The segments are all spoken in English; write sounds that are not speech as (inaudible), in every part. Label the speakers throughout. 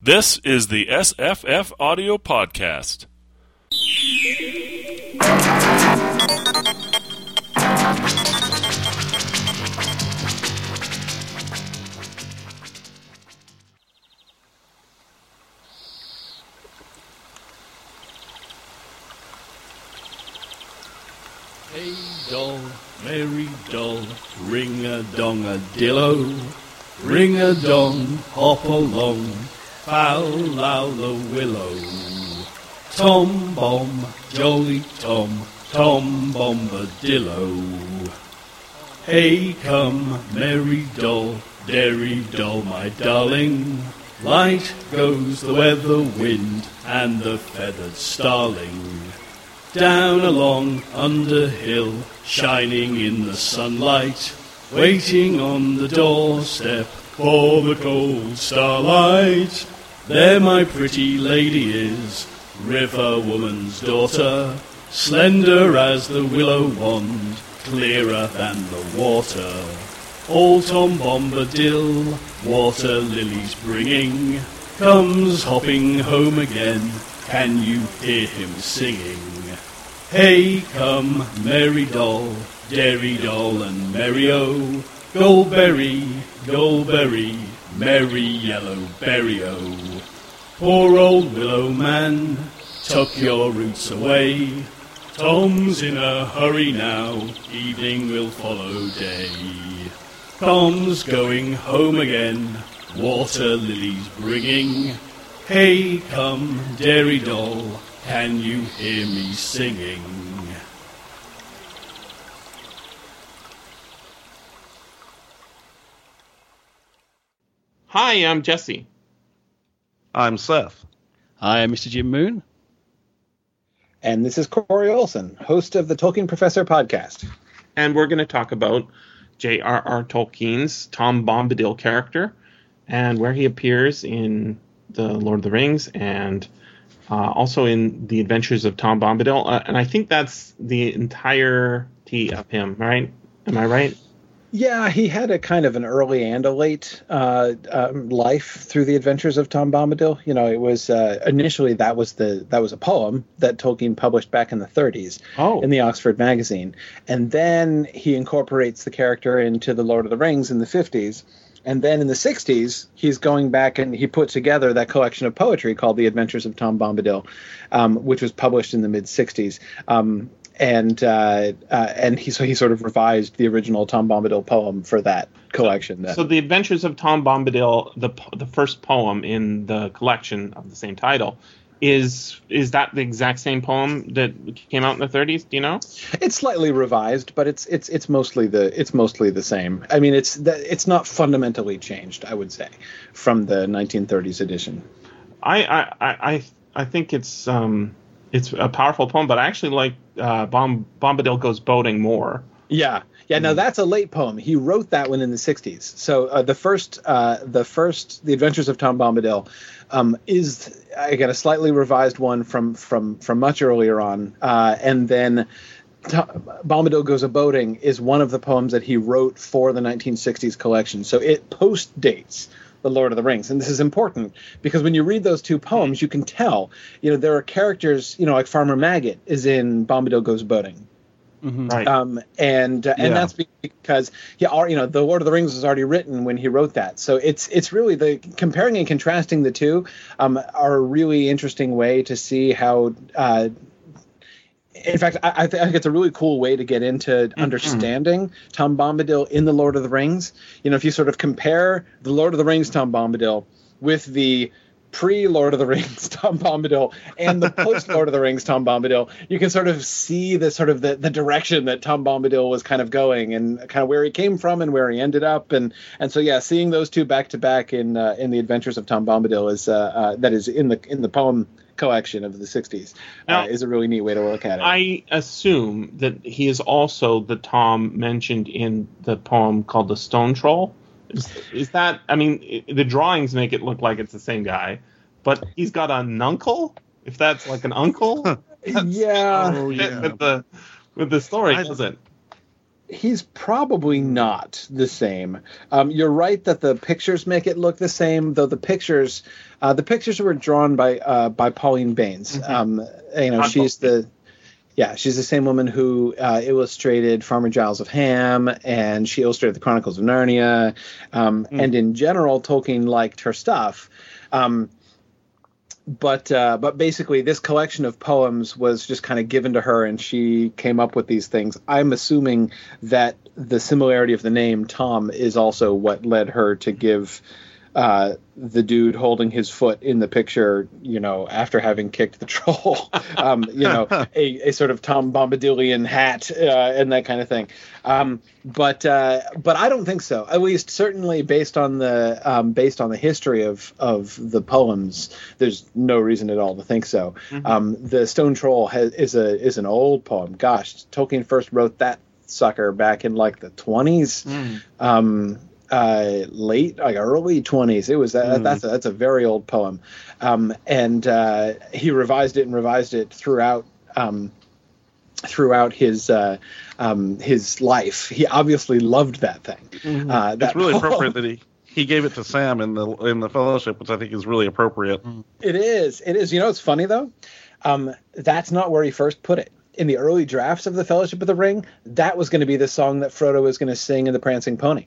Speaker 1: This is the SFF Audio Podcast.
Speaker 2: Hey doll, Mary doll, ring a dong a dillo, ring a dong, hop along, foul low the willow. Tom bomb, jolly Tom, Tom bombadillo. Hey come, Mary doll, dairy doll, my darling. Light goes the weather wind and the feathered starling down along under hill, shining in the sunlight, waiting on the doorstep for the cold starlight. There my pretty lady is, river woman's daughter, slender as the willow wand, clearer than the water. Old Tom Bombadil, water lilies bringing, comes hopping home again. Can you hear him singing? Hey, come, merry doll, dairy doll, and merry-o, goldberry, goldberry, merry yellow berry-o. Poor old willow man, tuck your roots away. Tom's in a hurry now, evening will follow day. Tom's going home again, water lilies bringing. Hey, come, dairy doll, can you hear me singing?
Speaker 3: Hi, I'm Jesse.
Speaker 4: I'm Seth.
Speaker 5: Hi, I'm Mr. Jim Moon.
Speaker 6: And this is Corey Olsen, host of the Tolkien Professor podcast.
Speaker 3: And we're going to talk about J.R.R. Tolkien's Tom Bombadil character and where he appears in The Lord of the Rings and uh, also in The Adventures of Tom Bombadil. Uh, and I think that's the entirety of him, right? Am I right?
Speaker 6: Yeah, he had a kind of an early and a late uh, um, life through the Adventures of Tom Bombadil. You know, it was uh, initially that was the that was a poem that Tolkien published back in the 30s
Speaker 3: Oh.
Speaker 6: in the Oxford Magazine, and then he incorporates the character into the Lord of the Rings in the 50s. And then in the 60s, he's going back and he put together that collection of poetry called The Adventures of Tom Bombadil, um, which was published in the mid 60s. Um, and uh, uh, and he so he sort of revised the original Tom Bombadil poem for that collection. That,
Speaker 3: So, The Adventures of Tom Bombadil, the the first poem in the collection of the same title, is is that the exact same poem that came out in the 30s? Do you know?
Speaker 6: it's slightly revised, but it's it's it's mostly the it's mostly the same. I mean, it's it's not fundamentally changed. I would say from the 1930s edition.
Speaker 3: I I I I, I think it's um it's a powerful poem, but I actually like uh, Bomb Bombadil goes boating more.
Speaker 6: Yeah, yeah. Now that's a late poem. He wrote that one in the '60s. So uh, the first, uh, the first, The Adventures of Tom Bombadil, um, is again a slightly revised one from from from much earlier on, uh, and then. Tom, Bombadil Goes a Boating is one of the poems that he wrote for the 1960s collection. So it post dates The Lord of the Rings. And this is important because when you read those two poems, you can tell, you know, there are characters, you know, like Farmer Maggot is in Bombadil Goes Boating.
Speaker 3: Right.
Speaker 6: Um, and uh, and
Speaker 4: Yeah.
Speaker 6: that's because yeah, al- you know, the Lord of the Rings was already written when he wrote that. So it's it's really the comparing and contrasting the two um, are a really interesting way to see how. Uh, in fact, I, I think it's a really cool way to get into understanding Tom Bombadil in the Lord of the Rings. You know, if you sort of compare the Lord of the Rings Tom Bombadil with the pre Lord of the Rings (laughs) Tom Bombadil and the post Lord of the Rings Tom Bombadil, you can sort of see the sort of the, the direction that Tom Bombadil was kind of going and kind of where he came from and where he ended up and and so yeah, seeing those two back to back in uh, in the Adventures of Tom Bombadil is uh, uh, that is in the in the poem collection of the 60s
Speaker 3: Now-
Speaker 6: uh, is a really neat way to look at it.
Speaker 3: I assume that he is also the Tom mentioned in the poem called the Stone Troll. Is, is that? I mean, i the drawings make it look like it's the same guy, but he's got an uncle. If that's like an uncle, (laughs)
Speaker 6: yeah.
Speaker 4: Oh, yeah.
Speaker 3: with the with the story,
Speaker 4: I-
Speaker 3: does it?
Speaker 6: He's probably not the same. Um, you're right that the pictures make it look the same, though the pictures, uh, the pictures were drawn by uh, by Pauline Baynes. Um, you know,
Speaker 3: Not
Speaker 6: she's
Speaker 3: both.
Speaker 6: the yeah, she's the same woman who uh, illustrated Farmer Giles of Ham, and she illustrated the Chronicles of Narnia. Um, And in general, Tolkien liked her stuff. Um, but uh, but basically, this collection of poems was just kind of given to her, and she came up with these things. I'm assuming that the similarity of the name Tom is also what led her to give uh, the dude holding his foot in the picture, you know, after having kicked the (laughs) troll, um, you know, a, a sort of Tom Bombadilian hat uh, and that kind of thing. Um, but uh, but I don't think so. At least certainly based on the um, based on the history of of the poems, there's no reason at all to think so. Um, the Stone Troll has, is a is an old poem. Gosh, Tolkien first wrote that sucker back in like the 20s um uh late like early 20s it was that, that's a, that's a very old poem um and uh he revised it and revised it throughout um throughout his uh um his life he obviously loved that thing uh that
Speaker 4: It's really
Speaker 6: poem.
Speaker 4: appropriate that he, he gave it to Sam in the in the fellowship, which I think is really appropriate.
Speaker 6: It is. It is. You know, it's funny though. Um, that's not where he first put it. In the early drafts of the Fellowship of the Ring, that was going to be the song that Frodo was going to sing in the Prancing Pony.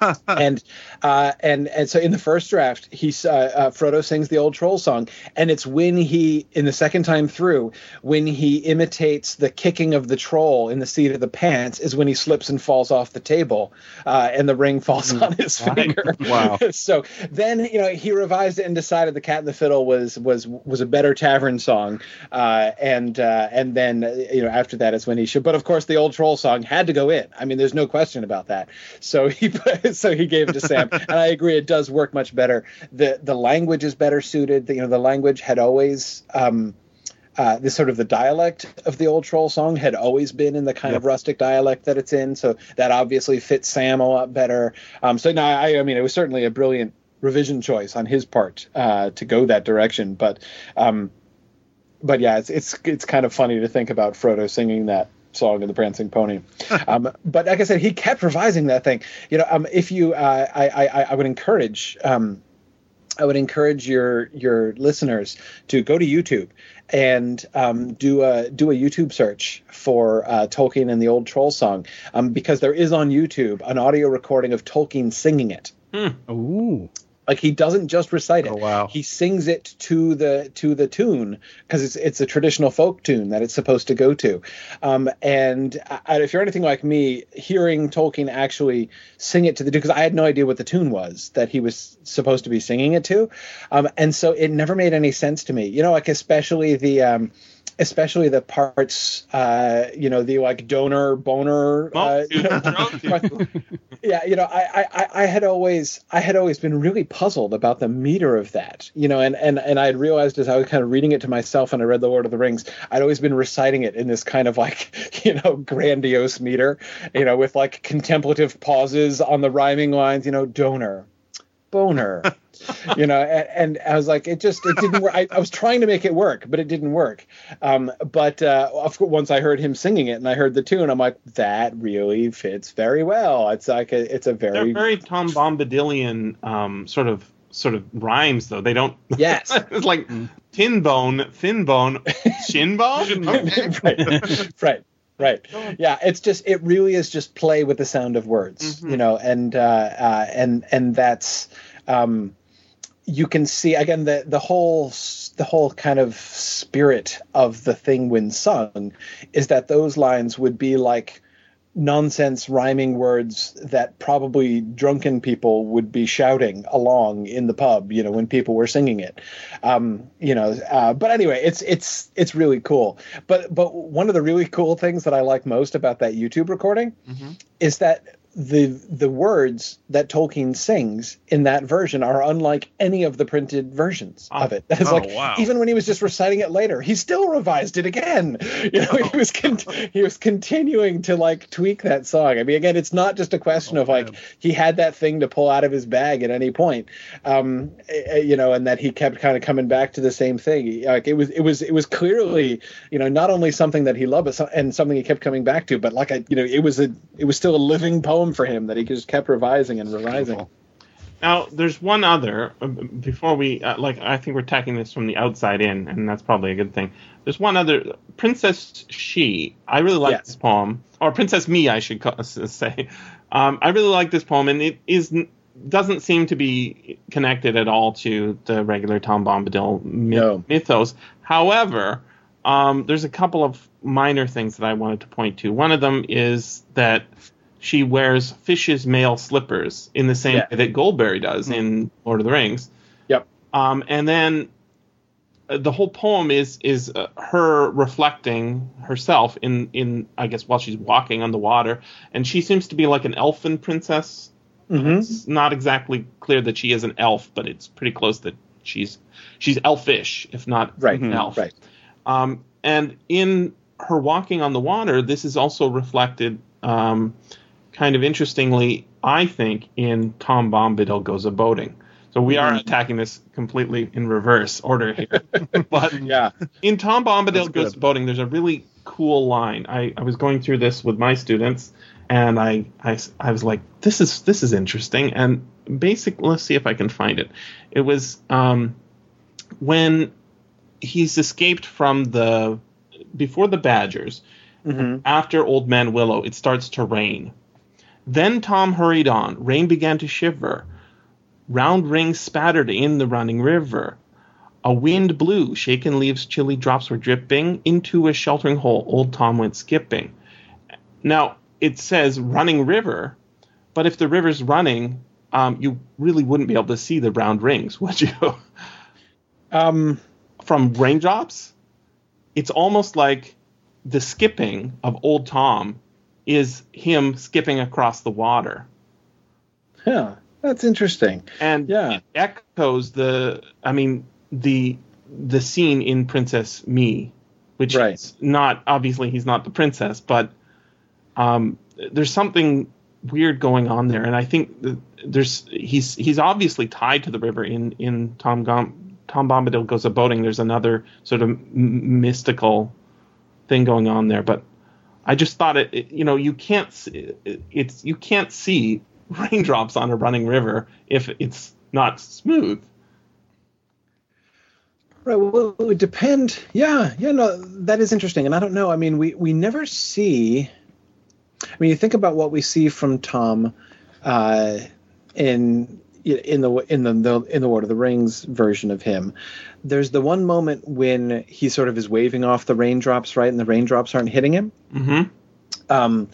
Speaker 6: (laughs) and uh, and and so in the first draft, he uh, uh, Frodo sings the old troll song, and it's when he in the second time through when he imitates the kicking of the troll in the seat of the pants is when he slips and falls off the table, uh, and the ring falls on his finger. (laughs)
Speaker 4: Wow. (laughs)
Speaker 6: so then you know he revised it and decided the Cat and the Fiddle was was was a better tavern song, uh, and uh, and then you know after that is when he should. But of course the old troll song had to go in. I mean, there's no question about that. So he put, (laughs) so he gave it to Sam, (laughs) and I agree it does work much better. the The language is better suited. You know, the language had always. Um, uh, this sort of the dialect of the old troll song had always been in the kind of rustic dialect that it's in, so that obviously fits Sam a lot better. Um, so no, I, I mean, it was certainly a brilliant revision choice on his part uh, to go that direction. But, um, but yeah, it's it's it's kind of funny to think about Frodo singing that song in the Prancing Pony. (laughs) um, but like I said, he kept revising that thing. You know, um, if you, uh, I, I, I would encourage. Um, I would encourage your your listeners to go to YouTube and um, do a do a YouTube search for uh, Tolkien and the Old Troll Song, um, because there is on YouTube an audio recording of Tolkien singing it.
Speaker 5: Ooh.
Speaker 6: Like he doesn't just recite it.
Speaker 4: Oh, wow.
Speaker 6: He sings it to the to the tune because it's it's a traditional folk tune that it's supposed to go to. Um, and I, if you're anything like me, hearing Tolkien actually sing it to the tune because I had no idea what the tune was that he was supposed to be singing it to, um, and so it never made any sense to me. You know, like especially the. Um, Especially the parts, uh, you know, the like donor boner. Uh, you (laughs) know, yeah you know I, I i had always i had always been really puzzled about the meter of that you know and and and i had realized as i was kind of reading it to myself and i read the lord of the rings i'd always been reciting it in this kind of like (laughs) you know grandiose meter you know with like contemplative pauses on the rhyming lines you know donor boner you know and, and i was like it just it didn't work I, I was trying to make it work but it didn't work um, but uh, of course once i heard him singing it and i heard the tune i'm like that really fits very well it's like a, it's a very
Speaker 3: They're
Speaker 6: very
Speaker 3: very Tom Bombadilian um, sort of sort of rhymes though. They don't. (laughs)
Speaker 6: yes
Speaker 3: it's like tin bone, thin bone, shin bone. Okay. (laughs)
Speaker 6: right right right. Yeah it's just it really is just play with the sound of words you know and uh, uh and and that's um you can see again the the whole the whole kind of spirit of the thing when sung is that those lines would be like nonsense rhyming words that probably drunken people would be shouting along in the pub you know when people were singing it. Um you know uh, but anyway it's it's it's really cool. But but one of the really cool things that i like most about that youtube recording is that the the words that Tolkien sings in that version are unlike any of the printed versions of it. (laughs) It's
Speaker 4: Oh,
Speaker 6: like
Speaker 4: wow.
Speaker 6: even when he was just reciting it later, he still revised it again. (laughs) You know, he was con- he was continuing to like tweak that song. I mean, again, it's not just a question
Speaker 4: Oh,
Speaker 6: of like
Speaker 4: man.
Speaker 6: he had that thing to pull out of his bag at any point, um, eh, you know, and that he kept kind of coming back to the same thing. Like it was it was it was clearly you know not only something that he loved but so- and something he kept coming back to, but like I you know it was a it was still a living poem for him that he just kept revising and revising.
Speaker 3: Now, there's one other. uh, Before we uh, like, I think we're attacking this from the outside in, and that's probably a good thing. There's one other, Princess She. I really like
Speaker 6: Yes.
Speaker 3: this poem, or Princess Mee, I should call, (laughs) say. Um, I really like this poem, and it is doesn't seem to be connected at all to the regular Tom Bombadil myth-
Speaker 6: No.
Speaker 3: mythos. However, um, there's a couple of minor things that I wanted to point to. One of them is that she wears fish's mail slippers in the same
Speaker 6: Yeah.
Speaker 3: way that Goldberry does in Lord of the Rings.
Speaker 6: Yep.
Speaker 3: Um, and then uh, the whole poem is is uh, her reflecting herself in in I guess while she's walking on the water, and she seems to be like an elfin princess.
Speaker 6: Mhm.
Speaker 3: It's not exactly clear that she is an elf, but it's pretty close that she's she's elfish, if not
Speaker 6: Right.
Speaker 3: an elf.
Speaker 6: Right.
Speaker 3: Um, and in her walking on the water, this is also reflected, um, kind of interestingly, I think, in Tom Bombadil Goes a Boating. So we are attacking this completely in reverse order here. (laughs) but
Speaker 6: Yeah.
Speaker 3: in Tom Bombadil Goes. Boating, there's a really cool line. I, I was going through this with my students, and I, I, I was like, this is this is interesting. And basically, let's see if I can find it. It was um, when he's escaped from the before the Badgers.
Speaker 6: Mhm.
Speaker 3: After Old Man Willow, it starts to rain. Then Tom hurried on. Rain began to shiver. Round rings spattered in the running river. A wind blew, shaken leaves, chilly drops were dripping. Into a sheltering hole, old Tom went skipping. Now, it says running river, but if the river's running, um, you really wouldn't be able to see the round rings, (laughs) would you?
Speaker 6: Um.
Speaker 3: From raindrops, it's almost like the skipping of old Tom is him skipping across the water.
Speaker 6: Yeah. That's interesting.
Speaker 3: and
Speaker 6: Yeah.
Speaker 3: it echoes the i mean the the scene in princess mee which
Speaker 6: Right.
Speaker 3: is not obviously he's not the princess but um there's something weird going on there and i think there's he's he's obviously tied to the river in in tom Gom, tom bombadil goes a boating there's another sort of m- mystical thing going on there but i just thought it, it you know you can't see, it, it's you can't see (laughs) raindrops on a running river if it's not smooth
Speaker 6: Right. Well, it would depend. Yeah. Yeah. No, that is interesting. And I don't know. I mean, we we never see. I mean, you think about what we see from Tom, uh, in in the in the, the in the Lord of the Rings version of him. There's the one moment when he sort of is waving off the raindrops, right, and the raindrops aren't hitting him.
Speaker 3: mm-hmm.
Speaker 6: Um,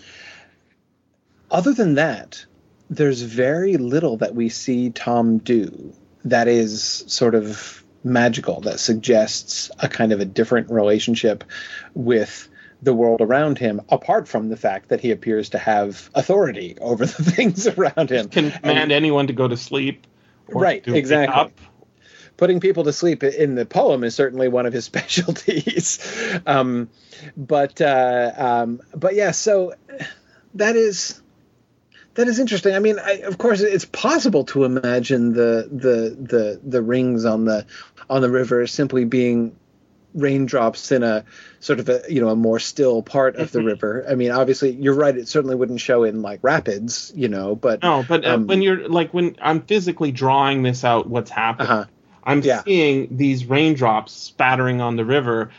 Speaker 6: other than that, there's very little that we see Tom do that is sort of magical, that suggests a kind of a different relationship with the world around him, apart from the fact that he appears to have authority over (laughs) the things around him.
Speaker 3: can command anyone to go to sleep or
Speaker 6: Right,
Speaker 3: to
Speaker 6: exactly.
Speaker 3: up.
Speaker 6: putting people to sleep in the poem is certainly one of his (laughs) specialties. um, but uh, um, but yeah, so that is that is interesting. I mean, I, of course, it's possible to imagine the the the the rings on the on the river simply being raindrops in a sort of a you know a more still part of the river. I mean, obviously, you're right. It certainly wouldn't show in like rapids, you know. But
Speaker 3: No, but uh,
Speaker 6: Um,
Speaker 3: when you're like when I'm physically drawing this out, what's happening?
Speaker 6: uh-huh.
Speaker 3: I'm
Speaker 6: Yeah.
Speaker 3: seeing these raindrops spattering on the river.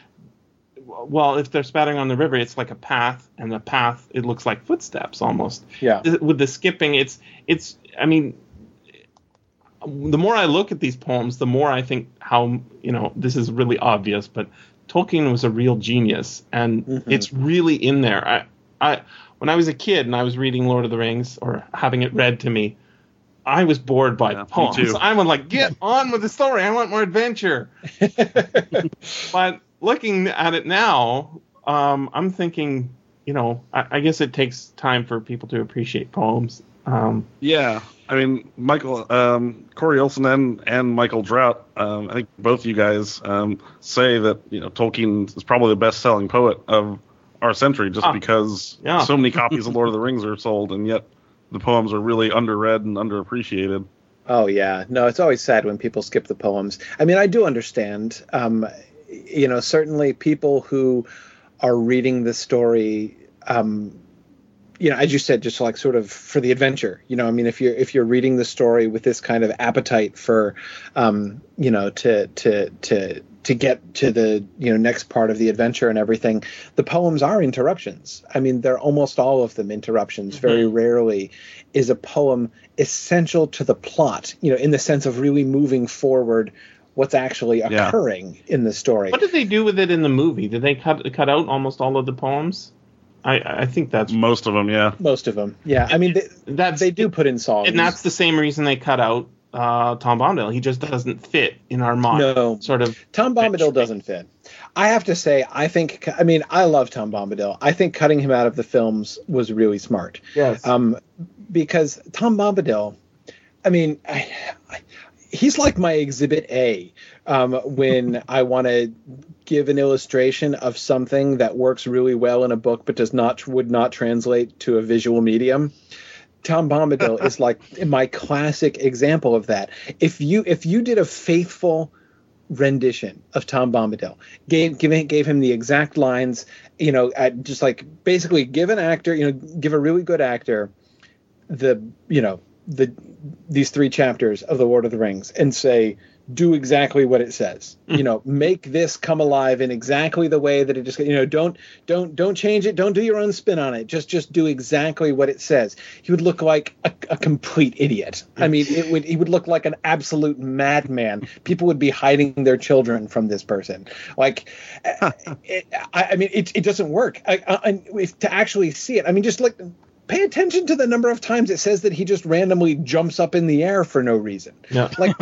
Speaker 3: Well, if they're spattering on the river, it's like a path, and the path it looks like footsteps almost.
Speaker 6: yeah,
Speaker 3: With the skipping, it's it's. I mean, the more I look at these poems, the more I think how you know this is really obvious, but Tolkien was a real genius, and
Speaker 6: Mhm.
Speaker 3: it's really in there. I, I when I was a kid and I was reading Lord of the Rings or having it read to me, I was bored by
Speaker 4: Yeah,
Speaker 3: poems.
Speaker 4: too.
Speaker 3: I was like, get on with the story. I want more adventure. (laughs) but looking at it now, um, I'm thinking you know, I, I guess it takes time for people to appreciate poems. Um,
Speaker 4: Yeah, I mean Michael, um, Corey Olsen and and Michael Drout. Um, I think both you guys um, say that you know Tolkien is probably the best-selling poet of our century, just
Speaker 3: Ah,
Speaker 4: because
Speaker 3: yeah.
Speaker 4: so many copies of Lord of the Rings are sold, and yet the poems are really underread and underappreciated.
Speaker 6: Oh yeah, no, it's always sad when people skip the poems. I mean, I do understand. Um, you know, certainly people who are reading the story, um, you know, as you said, just like sort of for the adventure. You know, I mean, if you're if you're reading the story with this kind of appetite for, um, you know, to to to to get to the you know next part of the adventure and everything, the poems are interruptions. I mean, they're almost all of them interruptions. Very rarely is a poem essential to the plot. You know, in the sense of really moving forward what's actually
Speaker 4: Yeah.
Speaker 6: occurring in the story.
Speaker 3: what did they do with it in the movie? Did they cut cut out almost all of the poems? I I think that's
Speaker 4: Most of them, yeah.
Speaker 6: Most of them, yeah. I mean, they,
Speaker 3: that's
Speaker 6: they do put in songs.
Speaker 3: and that's the same reason they cut out uh, Tom Bombadil. He just doesn't fit in our mind.
Speaker 6: No.
Speaker 3: Sort of.
Speaker 6: Tom Bombadil doesn't fit. I have to say, I think. I mean, I love Tom Bombadil. I think cutting him out of the films was really smart.
Speaker 3: Yes.
Speaker 6: Um, because Tom Bombadil, I mean, I, I, he's like my Exhibit A um, when I want to give an illustration of something that works really well in a book but does not would not translate to a visual medium. Tom Bombadil is like my classic example of that. If you if you did a faithful rendition of Tom Bombadil, gave gave, gave him the exact lines, you know, just like basically give an actor, you know, give a really good actor the you know the these three chapters of the Lord of the Rings and say do exactly what it says. You mm. know make this come alive in exactly the way that it just you know don't don't don't change it. Don't do your own spin on it. Just just do exactly what it says. He would look like a, a complete idiot. I mean it would he would look like an absolute madman. People would be hiding their children from this person. Like it, (laughs) I, I mean it, it doesn't work. I, I, and if, to actually see it i mean just like pay attention to the number of times it says that he just randomly jumps up in the air for no reason.
Speaker 3: Yeah. (laughs)
Speaker 6: Like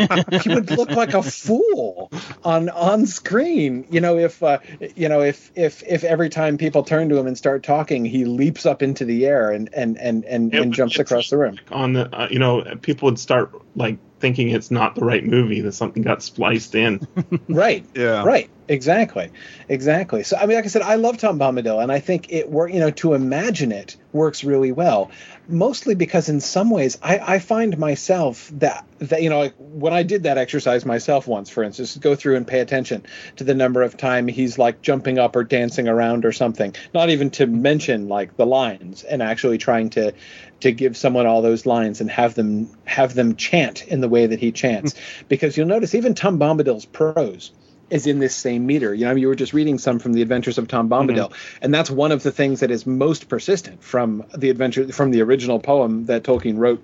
Speaker 6: he would look like a fool on on screen. You know, if uh, you know if if if every time people turn to him and start talking, he leaps up into the air and and and and, and jumps across the room.
Speaker 3: on the uh, you know people would start like thinking it's not the right movie that something got spliced in. (laughs)
Speaker 6: Right.
Speaker 4: Yeah.
Speaker 6: Right. Exactly. Exactly. So I mean, like I said, I love Tom Bombadil, and I think it work. You know, to imagine it works really well. Mostly because in some ways, I, I find myself that that you know, like when I did that exercise myself once, for instance, go through and pay attention to the number of time he's like jumping up or dancing around or something. Not even to mention like the lines and actually trying to to give someone all those lines and have them have them chant in the way that he chants. because you'll notice even Tom Bombadil's prose is in this same meter. You know, you were just reading some from the Adventures of Tom Bombadil, and that's one of the things that is most persistent from the adventure from the original poem that Tolkien wrote.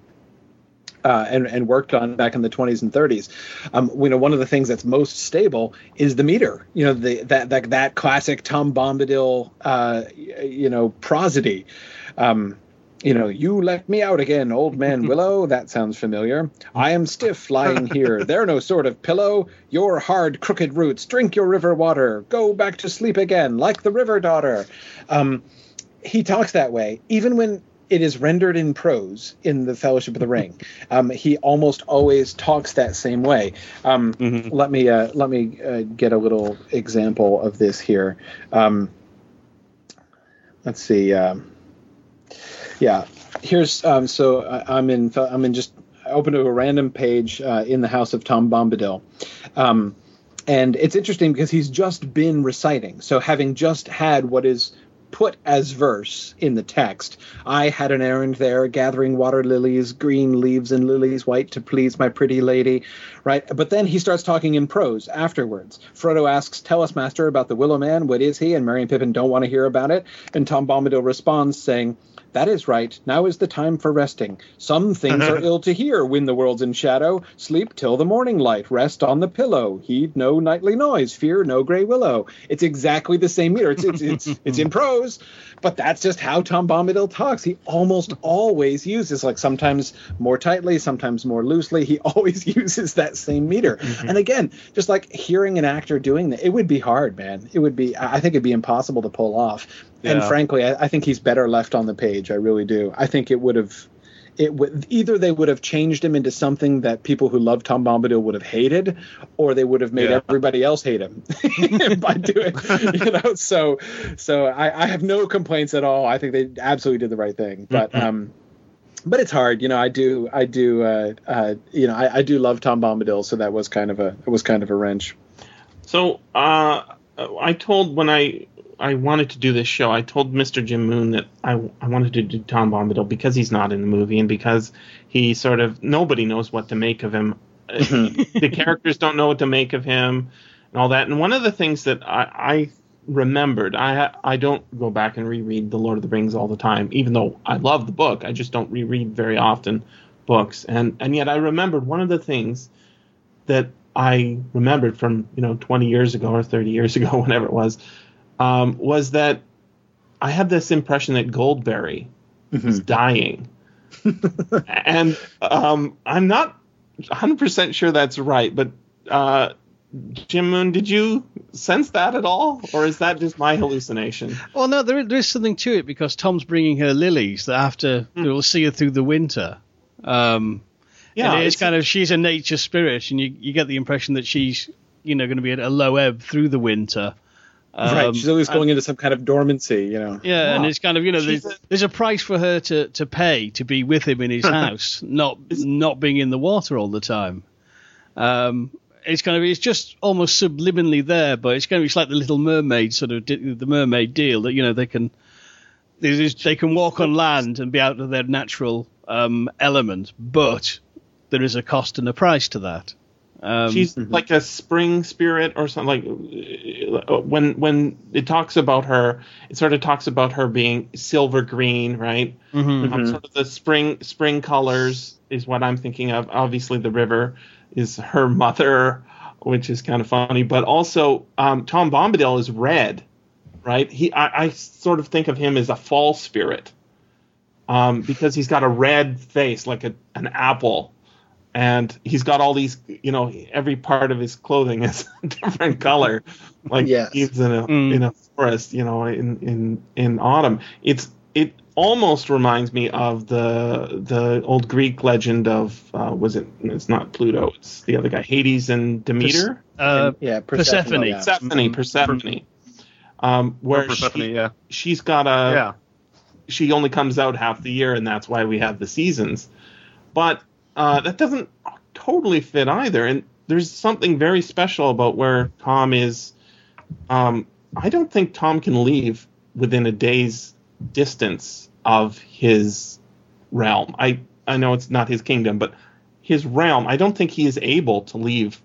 Speaker 6: Uh, and, and worked on back in the 20s and 30s. Um, you know, one of the things that's most stable is the meter. You know, the that that that classic Tom Bombadil, uh, you know, prosody. Um, you know, you let me out again, old man (laughs) Willow. That sounds familiar. I am stiff lying here. There are no sort of pillow. Your hard, crooked roots. Drink your river water. Go back to sleep again, like the river daughter. Um, he talks that way, even when it is rendered in prose in the Fellowship of the Ring. (laughs) Um, he almost always talks that same way. Um, Let me uh, let me uh, get a little example of this here. Um, let's see. Um, yeah, here's um, so I, I'm in I'm in just I open to a random page uh, in the House of Tom Bombadil. Um, and it's interesting because he's just been reciting. So having just had what is put as verse in the text, I had an errand there, gathering water lilies, green leaves and lilies white to please my pretty lady, right? But then he starts talking in prose afterwards. Frodo asks, "Tell us, master, about the Willow Man. What is he?" And Merry and Pippin don't want to hear about it. And Tom Bombadil responds, saying. That is right. Now is the time for resting. Some things are (laughs) ill to hear when the world's in shadow. Sleep till the morning light. Rest on the pillow. Heed no nightly noise. Fear no gray willow. It's exactly the same meter. It's it's it's, (laughs) it's in prose. but that's just how Tom Bombadil talks. He almost always uses like sometimes more tightly, sometimes more loosely. He (laughs) always uses that same meter.
Speaker 3: Mm-hmm.
Speaker 6: And again, just like hearing an actor doing that, it would be hard, man. It would be. I think it'd be impossible to pull off. And frankly, I, I think he's better left on the page. I really do. I think it would have it would either they would have changed him into something that people who love Tom Bombadil would have hated, or they would have made
Speaker 4: Yeah.
Speaker 6: everybody else hate him (laughs) by doing, (laughs) you know. So, so I, I have no complaints at all. I think they absolutely did the right thing, but um, but it's hard, you know. I do, I do, uh, uh, you know, I, I do love Tom Bombadil, so that was kind of a, it was kind of a wrench.
Speaker 3: So uh, I told when I I wanted to do this show, I told Mr. Jim Moon that I, I wanted to do Tom Bombadil because he's not in the movie and because he sort of nobody knows what to make of him. (laughs) the characters don't know what to make of him and all that. And one of the things that I, I remembered, I I don't go back and reread The Lord of the Rings all the time, even though I love the book. I just don't reread very often books. And and yet I remembered one of the things that I remembered from you know 20 years ago or 30 years ago, (laughs) whenever it was, um, was that I had this impression that Goldberry was dying, (laughs) and um, I'm not 100 percent sure that's right, but. Uh, Jim Moon, did you sense that at all, or is that just my hallucination?
Speaker 5: Well, no, there, there is something to it because Tom's bringing her lilies that after we'll see her through the winter. Um,
Speaker 3: Yeah,
Speaker 5: and it's,
Speaker 3: it's-
Speaker 5: kind of she's a nature spirit, and you you get the impression that she's you know going to be at a low ebb through the winter.
Speaker 6: Right,
Speaker 5: Um,
Speaker 6: she's always going into some kind of dormancy, you know.
Speaker 5: Yeah, and it's kind of you know there's,
Speaker 3: a-
Speaker 5: there's a price for her to, to pay to be with him in his (laughs) house, not not being in the water all the time. Um, it's kind of it's just almost subliminally there, but it's kind of it's like the Little Mermaid sort of the mermaid deal that you know they can they they can walk on land and be out of their natural um, element, but there is a cost and a price to that. Um,
Speaker 3: She's like a spring spirit or something. Like uh, when when it talks about her, it sort of talks about her being silver green, right?
Speaker 5: mhm.
Speaker 3: Um, sort of the spring spring colors is what I'm thinking of. Obviously, the river is her mother, which is kind of funny. But also, um, Tom Bombadil is red, right? He I, I sort of think of him as a fall spirit, um, because he's got a red face like a, an apple. And he's got all these, you know, every part of his clothing (laughs) is a different color, like
Speaker 6: Yes.
Speaker 3: leaves in a
Speaker 5: Mm.
Speaker 3: in a forest, you know, in in in autumn. It's it almost reminds me of the the old Greek legend of uh, was it? It's not Pluto. It's the other guy, Hades and Demeter.
Speaker 5: uh,
Speaker 6: yeah,
Speaker 5: Persephone.
Speaker 6: yeah.
Speaker 3: Persephone, Persephone. Um, where
Speaker 4: Persephone,
Speaker 3: she,
Speaker 4: yeah.
Speaker 3: she's got a
Speaker 4: yeah.
Speaker 3: she only comes out half the year, and that's why we have the seasons. But uh, that doesn't totally fit either. And there's something very special about where Tom is. Um, I don't think Tom can leave within a day's distance of his realm. I I know it's not his kingdom, but his realm. I don't think he is able to leave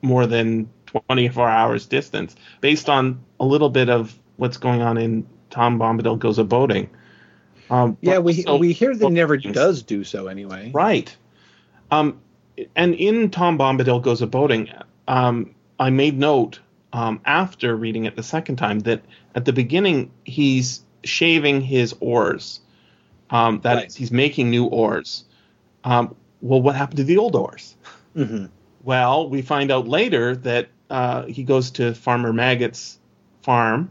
Speaker 3: more than 24 hours distance based on a little bit of what's going on in Tom Bombadil goes a boating. Um,
Speaker 6: Yeah, we
Speaker 3: also-
Speaker 6: we hear that he never does do so anyway.
Speaker 3: Right. Um, and in Tom Bombadil Goes a Boating, um, I made note um, after reading it the second time that at the beginning he's shaving his oars. Um, that
Speaker 6: Right.
Speaker 3: he's making new oars. Um, well, what happened to the old oars?
Speaker 6: hmm
Speaker 3: Well, we find out later that uh, he goes to Farmer Maggot's farm,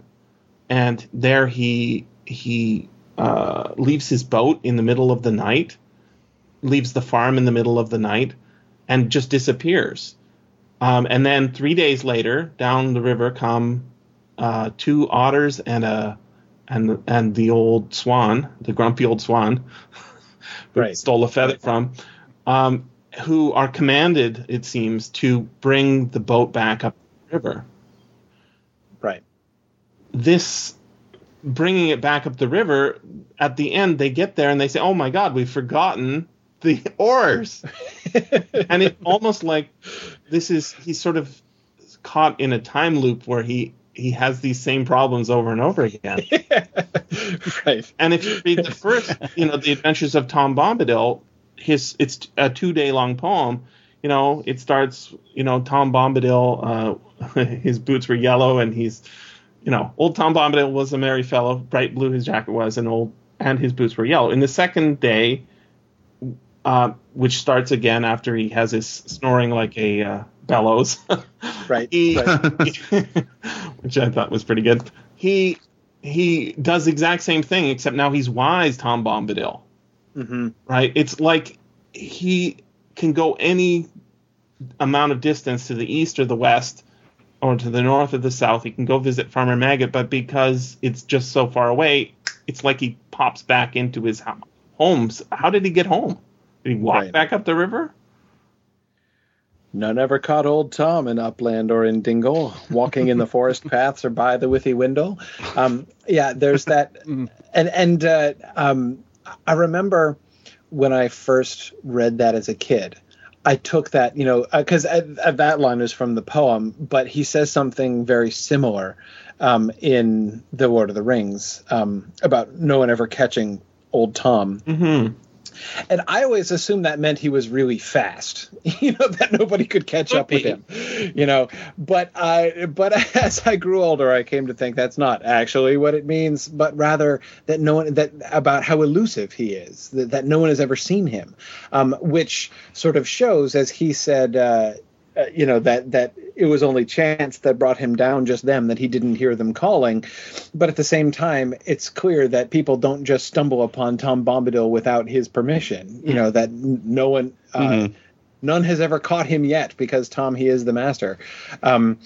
Speaker 3: and there he he uh, leaves his boat in the middle of the night, leaves the farm in the middle of the night, and just disappears. Um, and then three days later, down the river come uh, two otters and a and and the old swan, the grumpy old swan, (laughs) who
Speaker 6: Right.
Speaker 3: stole a feather from, um, who are commanded, it seems, to bring the boat back up the river.
Speaker 6: Right.
Speaker 3: This bringing it back up the river, at the end they get there and they say, "Oh my God, we've forgotten the oars," (laughs) and it's almost like this is he's sort of caught in a time loop where he he has these same problems over and over again. (laughs)
Speaker 6: right.
Speaker 3: And if you read the first, you know, the Adventures of Tom Bombadil, his it's a two day long poem. You know, it starts, you know, Tom Bombadil, uh, (laughs) his boots were yellow and he's you know, old Tom Bombadil was a merry fellow, bright blue his jacket was, and old and his boots were yellow. In the second day, uh, which starts again after he has his snoring like a uh, bellows, (laughs)
Speaker 6: Right.
Speaker 3: he,
Speaker 6: right. (laughs)
Speaker 3: which I thought was pretty good. He he does the exact same thing, except now he's wise Tom Bombadil
Speaker 6: hmm
Speaker 3: right? It's like he can go any amount of distance to the east or the west or to the north or the south. He can go visit Farmer Maggot, but because it's just so far away, it's like he pops back into his ho- homes. How did he get home? Did he walk
Speaker 6: Right.
Speaker 3: back up the river?
Speaker 6: None ever caught old Tom in Upland or in Dingle, walking in the (laughs) forest paths or by the Withywindle. Um, yeah, there's that, (laughs) and and uh, um, I remember when I first read that as a kid. I took that, you know, because that line is from the poem, but he says something very similar um, in The Lord of the Rings um, about no one ever catching old Tom.
Speaker 3: Mm-hmm.
Speaker 6: And I always assumed that meant he was really fast, (laughs) you know, that nobody could catch up with him, you know. But I, but (laughs) as I grew older, I came to think that's not actually what it means, but rather that no one that about how elusive he is, that, that no one has ever seen him, um, which sort of shows, as he said. Uh, uh, you know that that it was only chance that brought him down just them that he didn't hear them calling. But at the same time it's clear that people don't just stumble upon tom bombadil without his permission. You know that no one uh, none has ever caught him yet because tom he is the master. Um,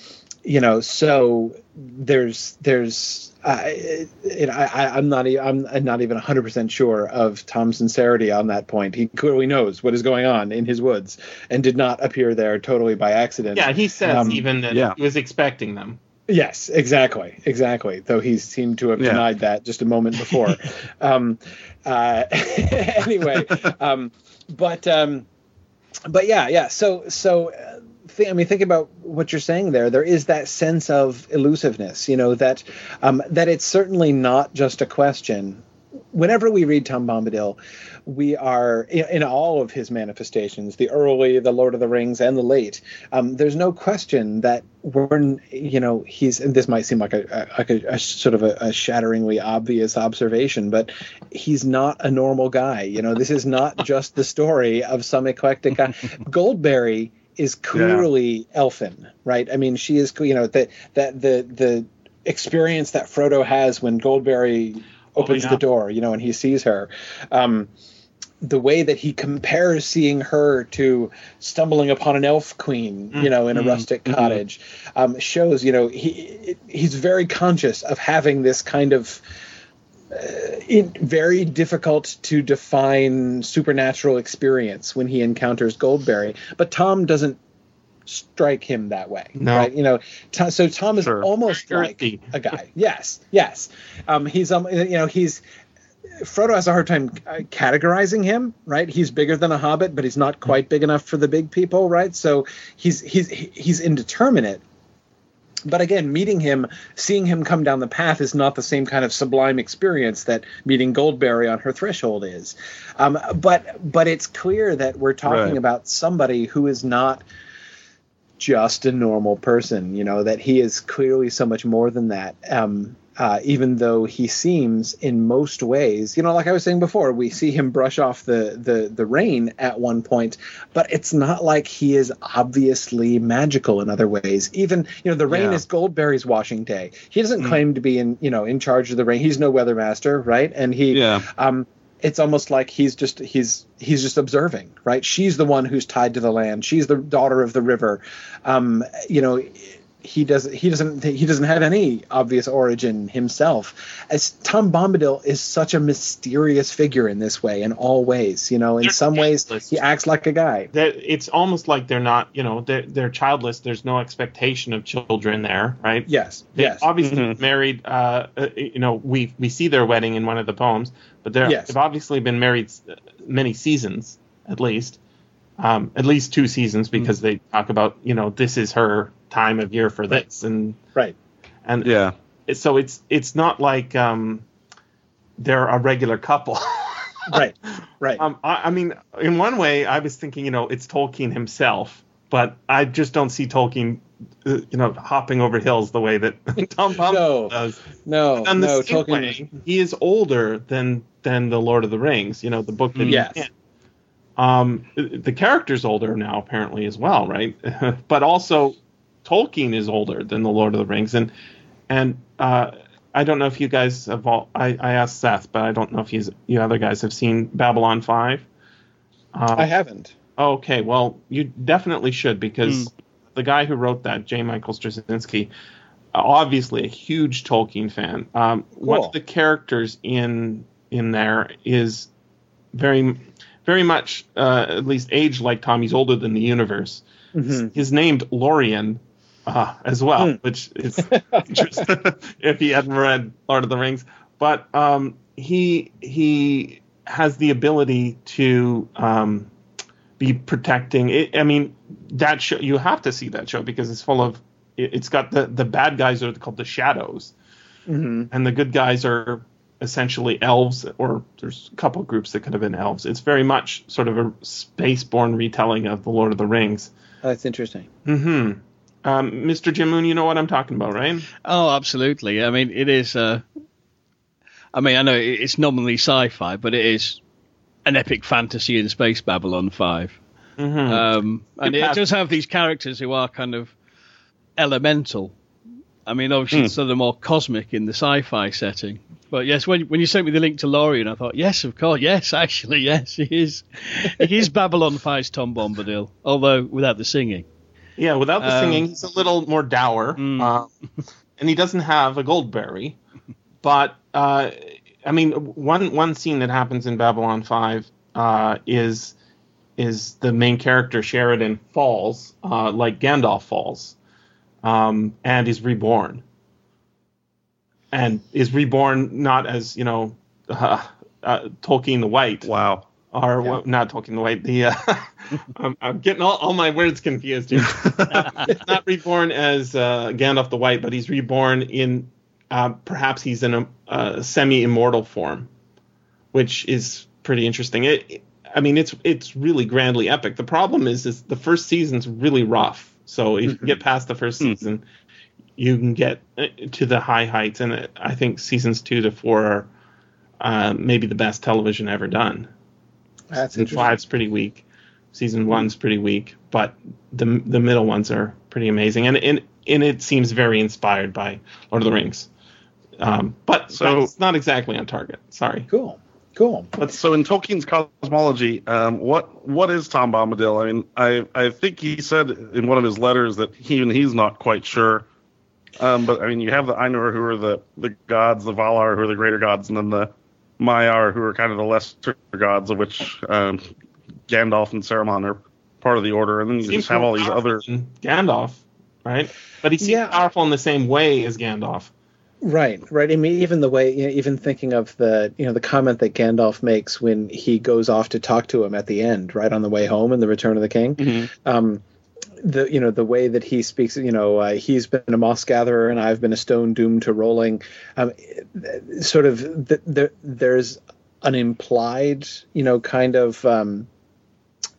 Speaker 6: you know so there's there's uh, it, I, I, I'm not e- I'm not even 100 percent sure of Tom's sincerity on that point. He clearly knows what is going on in his woods and did not appear there totally by accident.
Speaker 3: Yeah, he says
Speaker 6: Um,
Speaker 3: even that
Speaker 4: yeah.
Speaker 3: he was expecting them.
Speaker 6: Yes, exactly, exactly. Though he seemed to have
Speaker 4: Yeah.
Speaker 6: denied that just a moment before. (laughs) um, uh, (laughs) anyway, um, but um, but yeah, yeah. So so. Thi- I mean, think about what you're saying there. There is that sense of elusiveness, you know, that um, that it's certainly not just a question. Whenever we read Tom Bombadil, we are in, in all of his manifestations, the early, the Lord of the Rings, and the late. Um, there's no question that we're, you know, he's. And this might seem like a, a like a, a sort of a, a shatteringly obvious observation, but he's not a normal guy. You know, this is not just the story of some eclectic guy. (laughs) Goldberry is clearly elfin, right? I mean, she is, you know, that that the the experience that Frodo has when Goldberry opens
Speaker 3: yeah.
Speaker 6: the door, you know, and he sees her. Um, the way that he compares seeing her to stumbling upon an elf queen, you know, in a rustic cottage, um, shows, you know, he he's very conscious of having this kind of uh, in, very difficult to define supernatural experience when he encounters Goldberry. But Tom doesn't strike him that way,
Speaker 3: No.
Speaker 6: right? You know, Tom, so Tom is
Speaker 4: Sure.
Speaker 6: almost like
Speaker 3: Earthy.
Speaker 6: a guy. (laughs) Yes, yes. Um, he's um, you know, he's Frodo has a hard time uh, categorizing him, right? He's bigger than a hobbit, but he's not quite big enough for the big people, right? So he's he's he's indeterminate. But again, meeting him, seeing him come down the path is not the same kind of sublime experience that meeting Goldberry on her threshold is. Um, but but it's clear that we're talking
Speaker 4: Right.
Speaker 6: about somebody who is not just a normal person, you know, that he is clearly so much more than that. Um, uh, even though he seems in most ways, you know, like I was saying before, we see him brush off the, the, the rain at one point, but it's not like he is obviously magical in other ways. Even, you know, the rain
Speaker 4: Yeah.
Speaker 6: is Goldberry's washing day. He doesn't claim to be in, you know, in charge of the rain. He's no weather master, right? And he,
Speaker 4: Yeah.
Speaker 6: um, it's almost like he's just he's he's just observing, right? She's the one who's tied to the land. She's the daughter of the river. Um, you know, he does he doesn't he doesn't have any obvious origin himself. As Tom Bombadil is such a mysterious figure in this way, in all ways. You know, in
Speaker 3: They're
Speaker 6: some ways he acts like a guy.
Speaker 3: They're, it's almost like they're not, you know, they're, they're childless. There's no expectation of children there, right?
Speaker 6: Yes,
Speaker 3: They
Speaker 6: yes,
Speaker 3: obviously married. Uh, uh, you know, we we see their wedding in one of the poems, but they're,
Speaker 6: Yes.
Speaker 3: they've obviously been married many seasons, at least, um, at least two seasons, because they talk about, you know, this is her time of year for
Speaker 6: Right.
Speaker 3: this, and
Speaker 6: right.
Speaker 3: and
Speaker 4: Yeah.
Speaker 3: so it's it's not like um, they're a regular couple. (laughs)
Speaker 6: Right, right.
Speaker 3: Um, I, I mean, in one way, I was thinking, you know, it's Tolkien himself, but I just don't see Tolkien uh, you know, hopping over hills the way that (laughs) Tom Bombadil
Speaker 6: No.
Speaker 3: does.
Speaker 6: No,
Speaker 3: And the
Speaker 6: no,
Speaker 3: same
Speaker 6: Tolkien.
Speaker 3: way, he is older than than the Lord of the Rings. You know, the book that he
Speaker 6: Yes.
Speaker 3: in. Um, the character's older now apparently as well, right? (laughs) but also Tolkien is older than the Lord of the Rings, and and uh, I don't know if you guys have all. I, I asked Seth, but I don't know if he's you other guys have seen Babylon Five. Uh,
Speaker 6: I haven't.
Speaker 3: Okay, well, you definitely should because the guy who wrote that, J. Michael Straczynski, obviously a huge Tolkien fan. Um, One of the characters in in there is very, very much uh, at least age like Tom. He's older than the universe.
Speaker 6: Mhm.
Speaker 3: He's named Lorien uh, as well,
Speaker 6: Hmm.
Speaker 3: which is (laughs) interesting (laughs) if he hadn't read Lord of the Rings. But um, he he has the ability to um, be protecting. It, I mean, that show you have to see that show because it's full of. It, it's got the the bad guys are called the shadows,
Speaker 6: Mhm.
Speaker 3: and the good guys are essentially elves, or there's a couple groups that could have been elves. It's very much sort of a space-born retelling of the Lord of the Rings.
Speaker 6: That's interesting.
Speaker 3: Hmm. Um, Mr. Jim Moon, you know what I'm talking about, right?
Speaker 5: Oh, absolutely. I mean, it is. Uh, I mean, I know it's nominally sci-fi, but it is an epic fantasy in space. Babylon Five,
Speaker 3: Mm-hmm.
Speaker 5: um, and it
Speaker 3: pass.
Speaker 5: does have these characters who are kind of elemental. I mean, obviously, it's sort of more cosmic in the sci-fi setting. But yes, when when you sent me the link to Lorien, I thought, yes, of course, yes, (laughs) actually, yes, he is. he is Babylon 5's Tom Bombadil, although without the singing.
Speaker 3: Yeah, without the
Speaker 5: Um,
Speaker 3: singing, he's a little more dour,
Speaker 5: Mm.
Speaker 3: uh, (laughs) and he doesn't have a Goldberry. But uh, I mean, one one scene that happens in Babylon Five uh, is is the main character Sheridan falls, uh, like Gandalf falls, um, and is reborn, and is reborn not as you know uh, (laughs) uh, Tolkien the White,
Speaker 4: Wow.
Speaker 3: or
Speaker 6: Yeah.
Speaker 3: not Tolkien the White. The uh, (laughs) (laughs) I'm, I'm getting all, all my words confused here. (laughs) It's not reborn as uh, Gandalf the White, but he's reborn in uh, perhaps he's in a, a semi-immortal form, which is pretty interesting. It, I mean, it's it's really grandly epic. The problem is, is the first season's really rough. So if you get past the first season, you can get uh, to the high heights, and uh, I think seasons two to four are uh, maybe the best television ever done.
Speaker 6: That's
Speaker 3: Season
Speaker 6: interesting.
Speaker 3: five's pretty weak. Season one's pretty weak, but the the middle ones are pretty amazing, and and, and it seems very inspired by Lord of the Rings. Um, but
Speaker 4: So-
Speaker 3: that's not exactly on target. Sorry.
Speaker 6: Cool. Cool.
Speaker 4: But so in Tolkien's cosmology, um, what what is Tom Bombadil? I mean, I I think he said in one of his letters that he, even he's not quite sure. Um, but I mean, you have the Ainur who are the the gods, the Valar who are the greater gods, and then the Maiar who are kind of the lesser gods, of which um, Gandalf and Saruman are part of the order, and then you
Speaker 3: Seems
Speaker 4: just have all these other.
Speaker 3: Gandalf, right? But he seems
Speaker 6: Yeah.
Speaker 3: powerful in the same way as Gandalf.
Speaker 6: Right, right. I mean, even the way, you know, even thinking of the, you know, the comment that Gandalf makes when he goes off to talk to him at the end, right on the way home in the Return of the King.
Speaker 4: Mhm.
Speaker 6: Um, the, you know, the way that he speaks, you know, uh, he's been a moss gatherer and I've been a stone doomed to rolling. Um, sort of, th- there, there's an implied, you know, kind of. Um,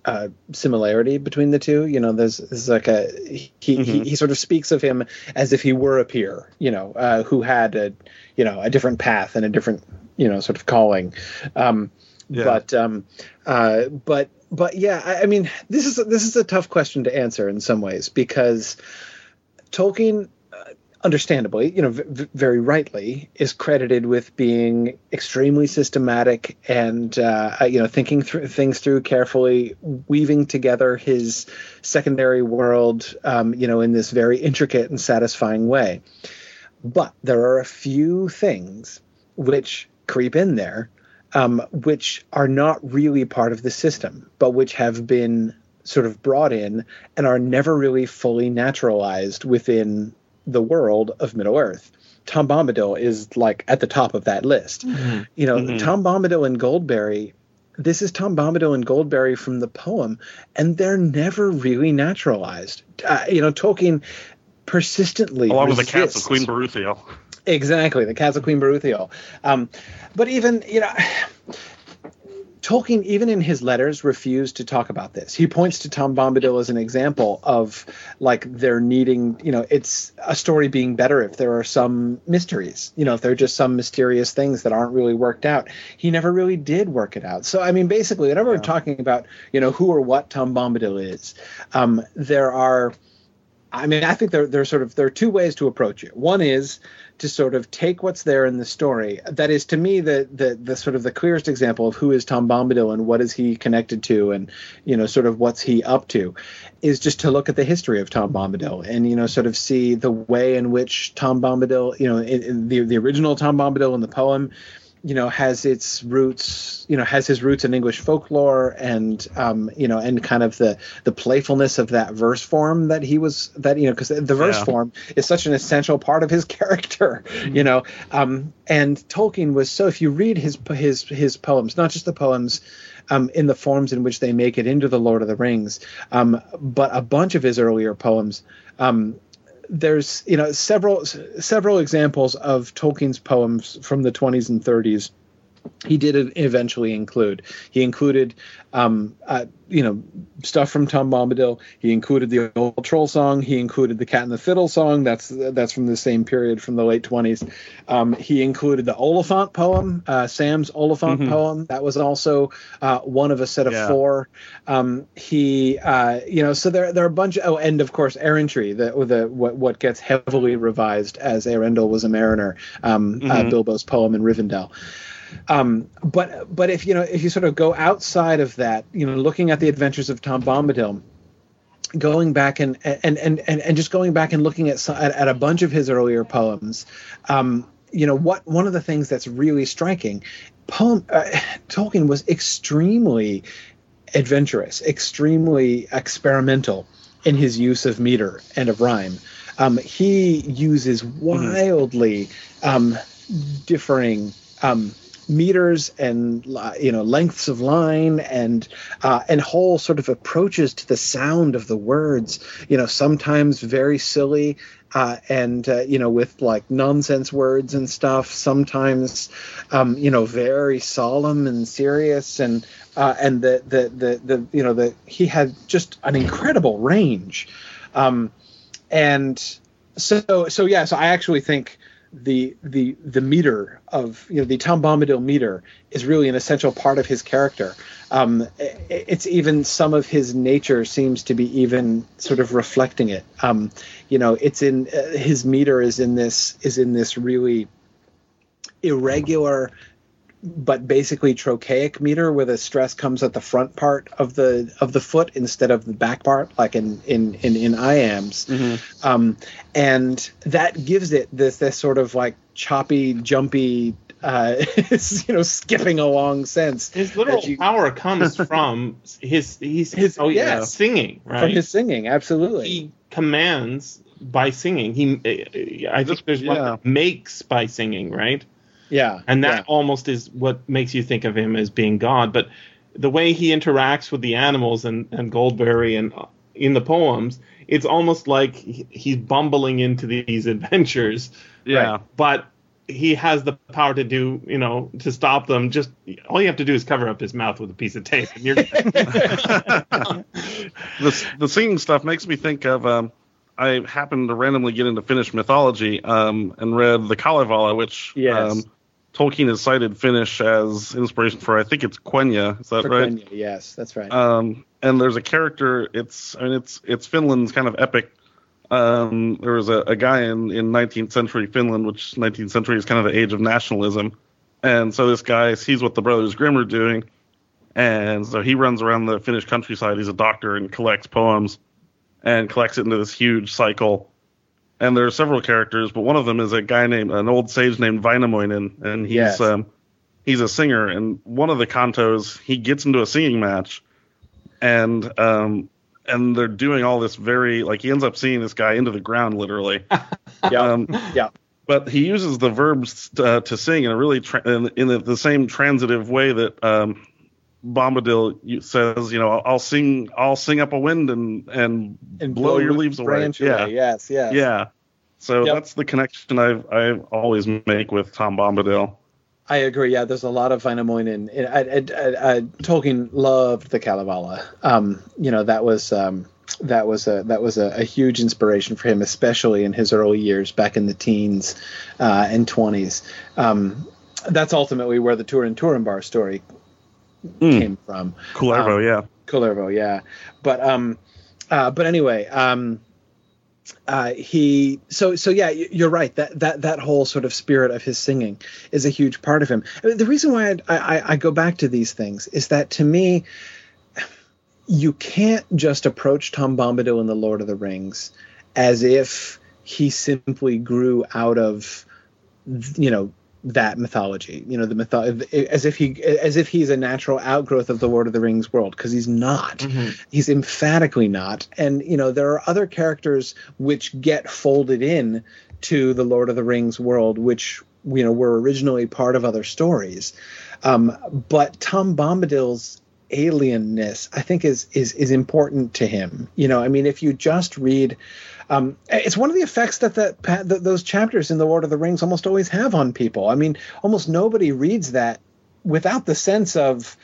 Speaker 6: uh, similarity between the two. You know, there's, there's like a he, he
Speaker 4: Mhm.
Speaker 6: he sort of speaks of him as if he were a peer. You know, uh, who had a you know a different path and a different you know sort of calling. Um,
Speaker 4: Yeah.
Speaker 6: But um, uh, but but yeah, I, I mean, this is this is a tough question to answer in some ways because Tolkien, understandably, you know, v- very rightly, is credited with being extremely systematic and uh, uh, you know thinking through things through carefully, weaving together his secondary world, um, you know, in this very intricate and satisfying way. But there are a few things which creep in there, um, which are not really part of the system, but which have been sort of brought in and are never really fully naturalized within the world of Middle Earth. Tom Bombadil is like at the top of that list. You know,
Speaker 4: Mhm.
Speaker 6: Tom Bombadil and Goldberry. This is Tom Bombadil and Goldberry from the poem, and they're never really naturalized. Uh, you know, Tolkien persistently
Speaker 4: Along with the cats of Queen Beruthiel.
Speaker 6: Exactly, the Cats of Queen Beruthiel. Um, but even you know, Tolkien, even in his letters, refused to talk about this. He points to Tom Bombadil as an example of like they're needing, you know, it's a story being better if there are some mysteries, you know, if there are just some mysterious things that aren't really worked out. He never really did work it out. So, I mean, basically, whenever we're talking about, you know, who or what Tom Bombadil is, um, there are. I mean, I think there, there are sort of there are two ways to approach it. One is to sort of take what's there in the story. That is, to me, the the the sort of the clearest example of who is Tom Bombadil and what is he connected to, and you know, sort of what's he up to, is just to look at the history of Tom Bombadil and you know, sort of see the way in which Tom Bombadil, you know, in, in the the original Tom Bombadil in the poem you know has its roots you know has his roots in english folklore and um you know and kind of the the playfulness of that verse form that he was that you know because the verse
Speaker 4: Yeah.
Speaker 6: form is such an essential part of his (laughs) character you know um and tolkien was so if you read his his his poems not just the poems um, in the forms in which they make it into the Lord of the Rings, um, but a bunch of his earlier poems. Um, there's you know several several examples of Tolkien's poems from the 20s and 30s. He did eventually include. He included, um, uh, you know, stuff from Tom Bombadil. He included the old troll song. He included the Cat and the Fiddle song. That's that's from the same period from the late 20s. Um, he included the Oliphant poem, uh, Sam's Oliphant poem. That was also uh, one of a set of
Speaker 4: Yeah.
Speaker 6: four. Um, he, uh, you know, so there there are a bunch. Of, oh, and of course, Errantry, the the what what gets heavily revised as Eärendil was a mariner, um, uh, Bilbo's poem in Rivendell. Um, but but if you know if you sort of go outside of that, you know, looking at the adventures of Tom Bombadil, going back and and and and, and just going back and looking at, at at a bunch of his earlier poems, um, you know what one of the things that's really striking, poem uh, Tolkien was extremely adventurous, extremely experimental in his use of meter and of rhyme. Um, he uses wildly um, differing um, meters and you know lengths of line and uh, and whole sort of approaches to the sound of the words. You know, sometimes very silly. Uh, and uh, you know, with like nonsense words and stuff. Sometimes, um, you know, very solemn and serious, and uh, and the, the the the you know the he had just an incredible range, um, and so so yeah. So I actually think the the the meter of you know the Tom Bombadil meter is really an essential part of his character. Um, it's even some of his nature seems to be even sort of reflecting it. Um, you know, it's in uh, his meter is in this is in this really irregular but basically trochaic meter where the stress comes at the front part of the of the foot instead of the back part like in in in, in iambs um, and that gives it this this sort of like choppy jumpy uh, (laughs) you know skipping along sense
Speaker 3: His literal
Speaker 6: you-
Speaker 3: power comes (laughs) from his he's
Speaker 6: His-
Speaker 3: oh yeah
Speaker 6: yes.
Speaker 3: singing right.
Speaker 6: from his singing absolutely
Speaker 3: he commands by singing. He I think
Speaker 4: Just-
Speaker 3: there's one
Speaker 4: yeah.
Speaker 3: that makes by singing, right?
Speaker 6: Yeah
Speaker 3: And that
Speaker 6: yeah.
Speaker 3: almost is what makes you think of him as being God. But the way he interacts with the animals and, and Goldberry and uh, in the poems, it's almost like he's bumbling into these (laughs) adventures.
Speaker 4: Yeah.
Speaker 3: Right. But he has the power to do, you know, to stop them. Just all you have to do is cover up his mouth with a piece of tape, and you're (laughs)
Speaker 4: the the singing stuff makes me think of um, I happened to randomly get into Finnish mythology um, and read the Kalevala, which
Speaker 6: Yes.
Speaker 4: um, Tolkien has cited Finnish as inspiration for. I think it's Quenya. Is that
Speaker 6: For
Speaker 4: right?
Speaker 6: Quenya, yes that's right
Speaker 4: Um, and there's a character. It's I mean it's it's Finland's kind of epic. Um, there was a, a guy in, in 19th century Finland, which 19th century is kind of the age of nationalism. And so this guy sees what the Brothers Grimm are doing, and so he runs around the Finnish countryside. He's a doctor and collects poems, and collects it into this huge cycle. And there are several characters, but one of them is a guy named an old sage named Vainamoinen, and he's
Speaker 6: Yes.
Speaker 4: um, he's a singer. And one of the cantos, he gets into a singing match, and um, and they're doing all this very like he ends up seeing this guy into the ground literally. (laughs)
Speaker 6: yeah
Speaker 4: um,
Speaker 6: yeah
Speaker 4: but he uses the verbs uh, to sing in a really tra- in, in the, the same transitive way that um, Bombadil says, you know, I'll sing, I'll sing up a wind and and,
Speaker 6: and
Speaker 4: blow your leaves away.
Speaker 6: branch
Speaker 4: Yeah,
Speaker 6: away. yes yes
Speaker 4: yeah. So
Speaker 6: Yep.
Speaker 4: that's the connection I I always make with Tom Bombadil.
Speaker 6: I agree. Yeah, there's a lot of Wainamoinen. In, I, I, I, Tolkien loved the Kalevala. Um, you know, that was um, that was a that was a, a, huge inspiration for him, especially in his early years, back in the teens uh, and twenties. Um, that's ultimately where the Turin Turambar story mm. came from.
Speaker 4: Kullervo, um, yeah.
Speaker 6: Kullervo, yeah. But um, uh, but anyway, um, uh, he so so yeah you're right that that that whole sort of spirit of his singing is a huge part of him I mean, the reason why I, I, I go back to these things is that to me you can't just approach tom bombadil in the lord of the rings as if he simply grew out of you know that mythology you know the myth as if he as if he's a natural outgrowth of the lord of the rings world because he's not. Mm-hmm. he's emphatically not. And you know there are other characters which get folded in to the lord of the rings world which you know were originally part of other stories. Um, but tom bombadil's alienness i think is is is important to him you know i mean if you just read um, it's one of the effects that, that, that those chapters in the Lord of the Rings almost always have on people. I mean, almost nobody reads that without the sense of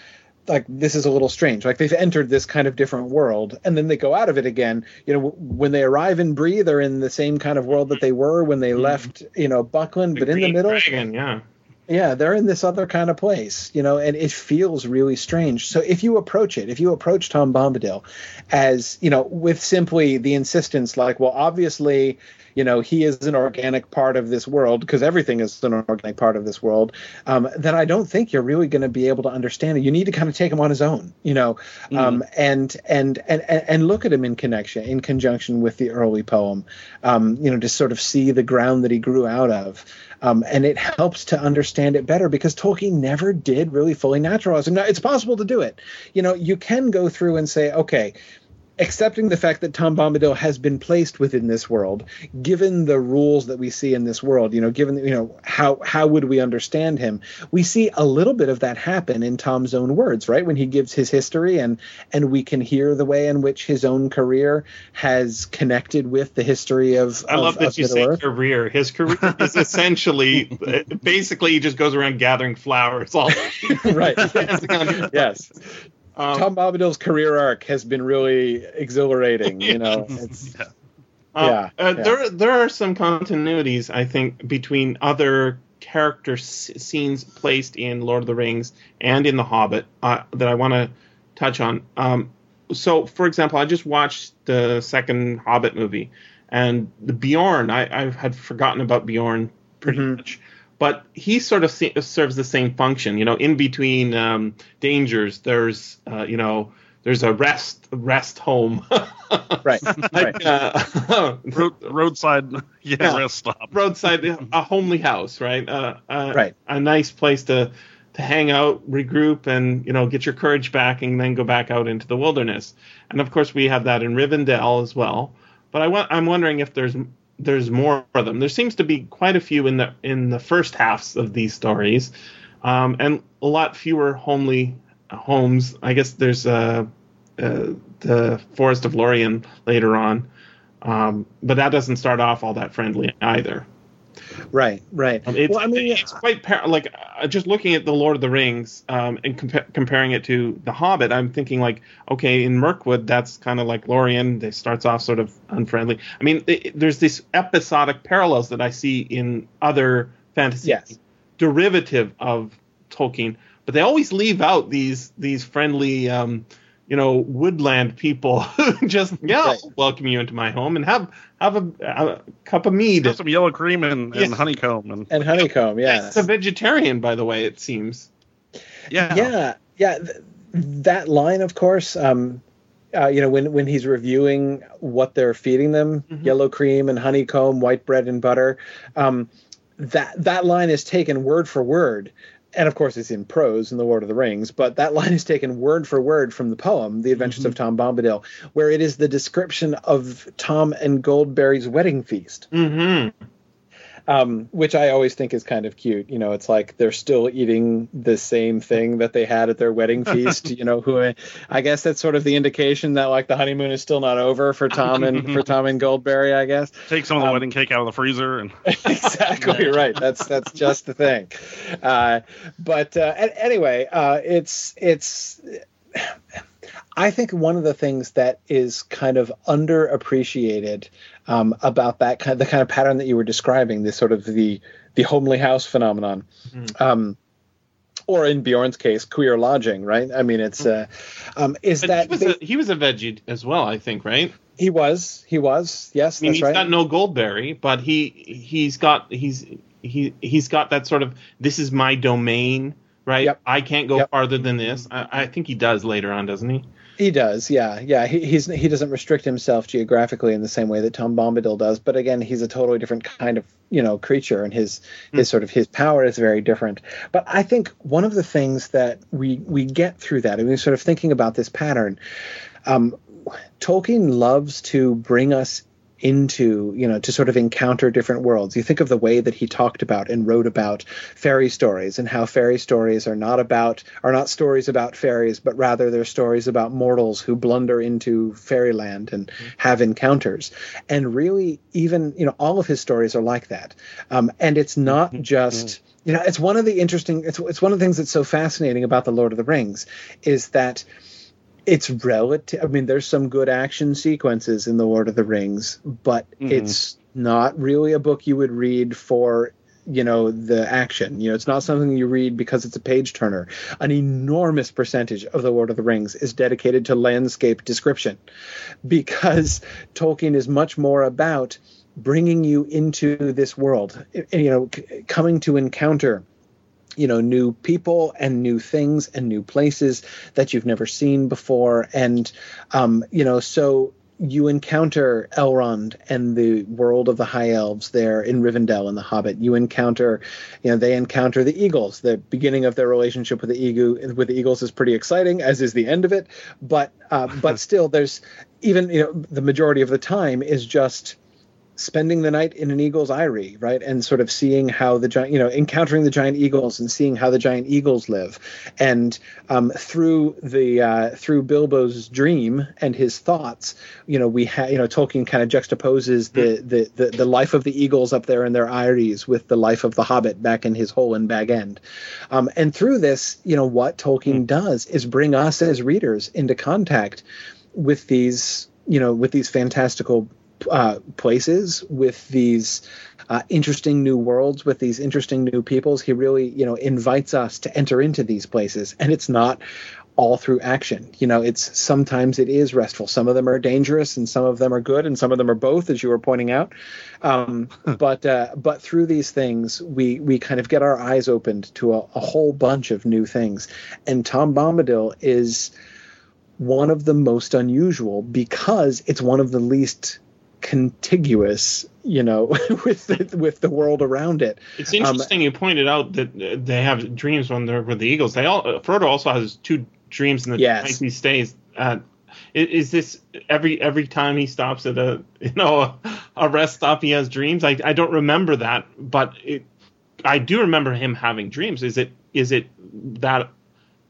Speaker 6: like this is a little strange like they've entered this kind of different world and then they go out of it again you know when they arrive in Bree they're in the same kind of world that they were when they mm-hmm. left you know Buckland the but in the middle
Speaker 3: dragon, yeah
Speaker 6: yeah they're in this other kind of place you know and it feels really strange. So if you approach it if you approach tom bombadil as you know with simply the insistence like well obviously you know he is an organic part of this world because everything is an organic part of this world um, then i don't think you're really going to be able to understand it. You need to kind of take him on his own you know? Mm. um, and, and and and look at him in connection in conjunction with the early poem um, you know to sort of see the ground that he grew out of um, and it helps to understand it better because Tolkien never did really fully naturalize him. Now it's possible to do it. You know, you can go through and say, okay, accepting the fact that Tom Bombadil has been placed within this world, given the rules that we see in this world, you know, given you know how how would we understand him? We see a little bit of that happen in Tom's own words, right? When he gives his history and and we can hear the way in which his own career has connected with the history of.
Speaker 3: I love
Speaker 6: of,
Speaker 3: that
Speaker 6: of
Speaker 3: you say Earth. career. His career is (laughs) essentially basically he just goes around gathering flowers all (laughs)
Speaker 6: right. (laughs) yes. Um, Tom Bombadil's career arc has been really exhilarating. You know, (laughs) it's, yeah.
Speaker 3: Uh, yeah, uh, yeah. There, there are some continuities, I think, between other character s- scenes placed in Lord of the Rings and in The Hobbit uh, that I want to touch on. Um, so, for example, I just watched the second Hobbit movie, and the Beorn. I, I had forgotten about Beorn pretty mm-hmm. much but he sort of se- serves the same function. You know, in between um, dangers, there's uh, you know there's a rest rest home. (laughs)
Speaker 6: right. right.
Speaker 4: Uh, (laughs) Road, roadside yeah, yeah, rest stop.
Speaker 3: Roadside a homely house, right? Uh, uh,
Speaker 6: right.
Speaker 3: A nice place to to hang out, regroup, and you know get your courage back, and then go back out into the wilderness. And of course, we have that in Rivendell as well. But I want, I'm wondering if there's there's more of them. There seems to be quite a few in the in the first halves of these stories, um, and a lot fewer homely homes. I guess there's uh, uh, the Forest of Lorien later on, um, but that doesn't start off all that friendly either.
Speaker 6: Right, right.
Speaker 3: Um, it's, well, I mean, it's quite par- like uh, just looking at the Lord of the Rings um, and compa- comparing it to The Hobbit. I'm thinking like, okay, in Mirkwood, that's kind of like Lorien. They starts off sort of unfriendly. I mean, it, there's these episodic parallels that I see in other fantasy
Speaker 6: yes.
Speaker 3: derivative of Tolkien, but they always leave out these these friendly. Um, you know, woodland people (laughs) just yeah, right. welcome you into my home and have have a, a cup of mead.
Speaker 4: Have some yellow cream and, and honeycomb and,
Speaker 6: and honeycomb. Yeah,
Speaker 3: it's a vegetarian, by the way. It seems.
Speaker 6: Yeah, yeah, yeah. Th- that line, of course. Um, uh, you know, when when he's reviewing what they're feeding them, mm-hmm. yellow cream and honeycomb, white bread and butter. Um, that that line is taken word for word and of course it's in prose in the Lord of the Rings, but that line is taken word for word from the poem, The Adventures mm-hmm. of Tom Bombadil, where it is the description of Tom and Goldberry's wedding feast.
Speaker 3: Mm-hmm.
Speaker 6: Um, which I always think is kind of cute. You know, it's like they're still eating the same thing that they had at their wedding feast. (laughs) you know, who I guess that's sort of the indication that like the honeymoon is still not over for Tom and for Tom and Goldberry. I guess
Speaker 4: Take some of the
Speaker 6: Um,
Speaker 4: wedding cake out of the freezer and (laughs)
Speaker 6: exactly right. That's that's just the thing. Uh, but uh, anyway, uh, it's it's. I think one of the things that is kind of underappreciated um, about that kind of, the kind of pattern that you were describing, this sort of the the homely house phenomenon, um, or in Bjorn's case, queer lodging, right? I mean, it's uh, um, is
Speaker 3: But
Speaker 6: that
Speaker 3: he was,
Speaker 6: they-
Speaker 3: a, he was a veggie as well, I think, right?
Speaker 6: he was he was yes,
Speaker 3: I mean,
Speaker 6: that's
Speaker 3: he's
Speaker 6: right.
Speaker 3: got no Goldberry, but he he's got he's he he's got that sort of this is my domain, right?
Speaker 6: Yep.
Speaker 3: I can't go
Speaker 6: Yep.
Speaker 3: farther than this. I, I think he does later on, doesn't he?
Speaker 6: He does, yeah, yeah. He, he's he doesn't restrict himself geographically in the same way that Tom Bombadil does, but again, he's a totally different kind of you know creature, and his his sort of his power is very different. But I think one of the things that we we get through that, and we're sort of thinking about this pattern. Um, Tolkien loves to bring us into you know to sort of encounter different worlds. You think of the way that he talked about and wrote about fairy stories and how fairy stories are not about are not stories about fairies but rather they're stories about mortals who blunder into fairyland and mm-hmm. have encounters. And really even you know all of his stories are like that. Um, and it's not mm-hmm. just mm-hmm. you know it's one of the interesting it's, it's one of the things that's so fascinating about the lord of the rings is that it's relative. I mean, there's some good action sequences in the Lord of the Rings, but mm-hmm. it's not really a book you would read for you know the action you know it's not something you read because it's a page turner an enormous percentage of the lord of the rings is dedicated to landscape description because tolkien is much more about bringing you into this world you know c- coming to encounter you know new people and new things and new places that you've never seen before and um, you know so you encounter Elrond and the world of the High Elves there in Rivendell and the Hobbit. You encounter, you know, they encounter the Eagles. The beginning of their relationship with the Eagle with the Eagles is pretty exciting, as is the end of it. But uh, but (laughs) still, there's even you know the majority of the time is just spending the night in an eagle's eyrie, right, and sort of seeing how the giant, you know, encountering the giant eagles and seeing how the giant eagles live, and um, through the uh, through Bilbo's dream and his thoughts, you know, we have, you know, Tolkien kind of juxtaposes the, the the the life of the eagles up there in their eyries with the life of the Hobbit back in his hole in Bag End, um, and through this, you know, what Tolkien does is bring us as readers into contact with these, you know, with these fantastical uh, places with these uh, interesting new worlds with these interesting new peoples. He really you know invites us to enter into these places and it's not all through action. You know it's sometimes it is restful. Some of them are dangerous and some of them are good and some of them are both as you were pointing out. Um, but uh, but through these things we we kind of get our eyes opened to a, a whole bunch of new things. And tom bombadil is one of the most unusual because it's one of the least contiguous, you know, (laughs) with the, with the world around it.
Speaker 3: It's
Speaker 6: Um,
Speaker 3: interesting you pointed out that they have dreams when they're with the Eagles. They all Frodo also has two dreams in the
Speaker 6: Yes.
Speaker 3: night he stays. Uh, is this every every time he stops at a you know a, a rest stop he has dreams? I I don't remember that, but it, I do remember him having dreams. Is it is it that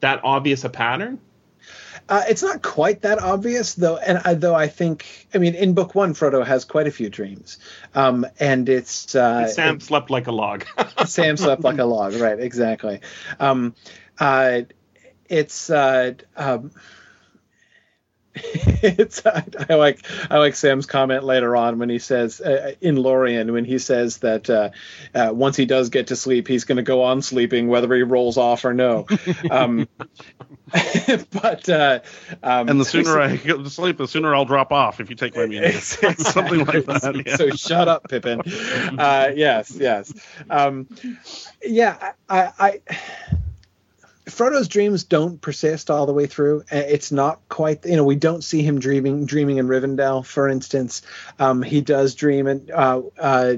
Speaker 3: that obvious a pattern?
Speaker 6: Uh, it's not quite that obvious though, and I, though I think, I mean, in book one, Frodo has quite a few dreams, um, and it's uh,
Speaker 3: Sam slept like a log. (laughs)
Speaker 6: Sam slept like a log, right? Exactly. Um, uh, it's uh, um, (laughs) it's I, I like I like Sam's comment later on when he says uh, in Lorien when he says that uh, uh, once he does get to sleep he's going to go on sleeping whether he rolls off or no. (laughs) Um, (laughs) but uh, um,
Speaker 4: And the sooner I get to sleep, the sooner I'll drop off if you take my music. Something like that. yeah.
Speaker 6: So shut up, Pippin. Uh, yes, yes. Um, yeah, I, I, Frodo's dreams don't persist all the way through. Uh, It's not quite, you know, we don't see him dreaming, dreaming in Rivendell, for instance. Um, he does dream in, uh, uh,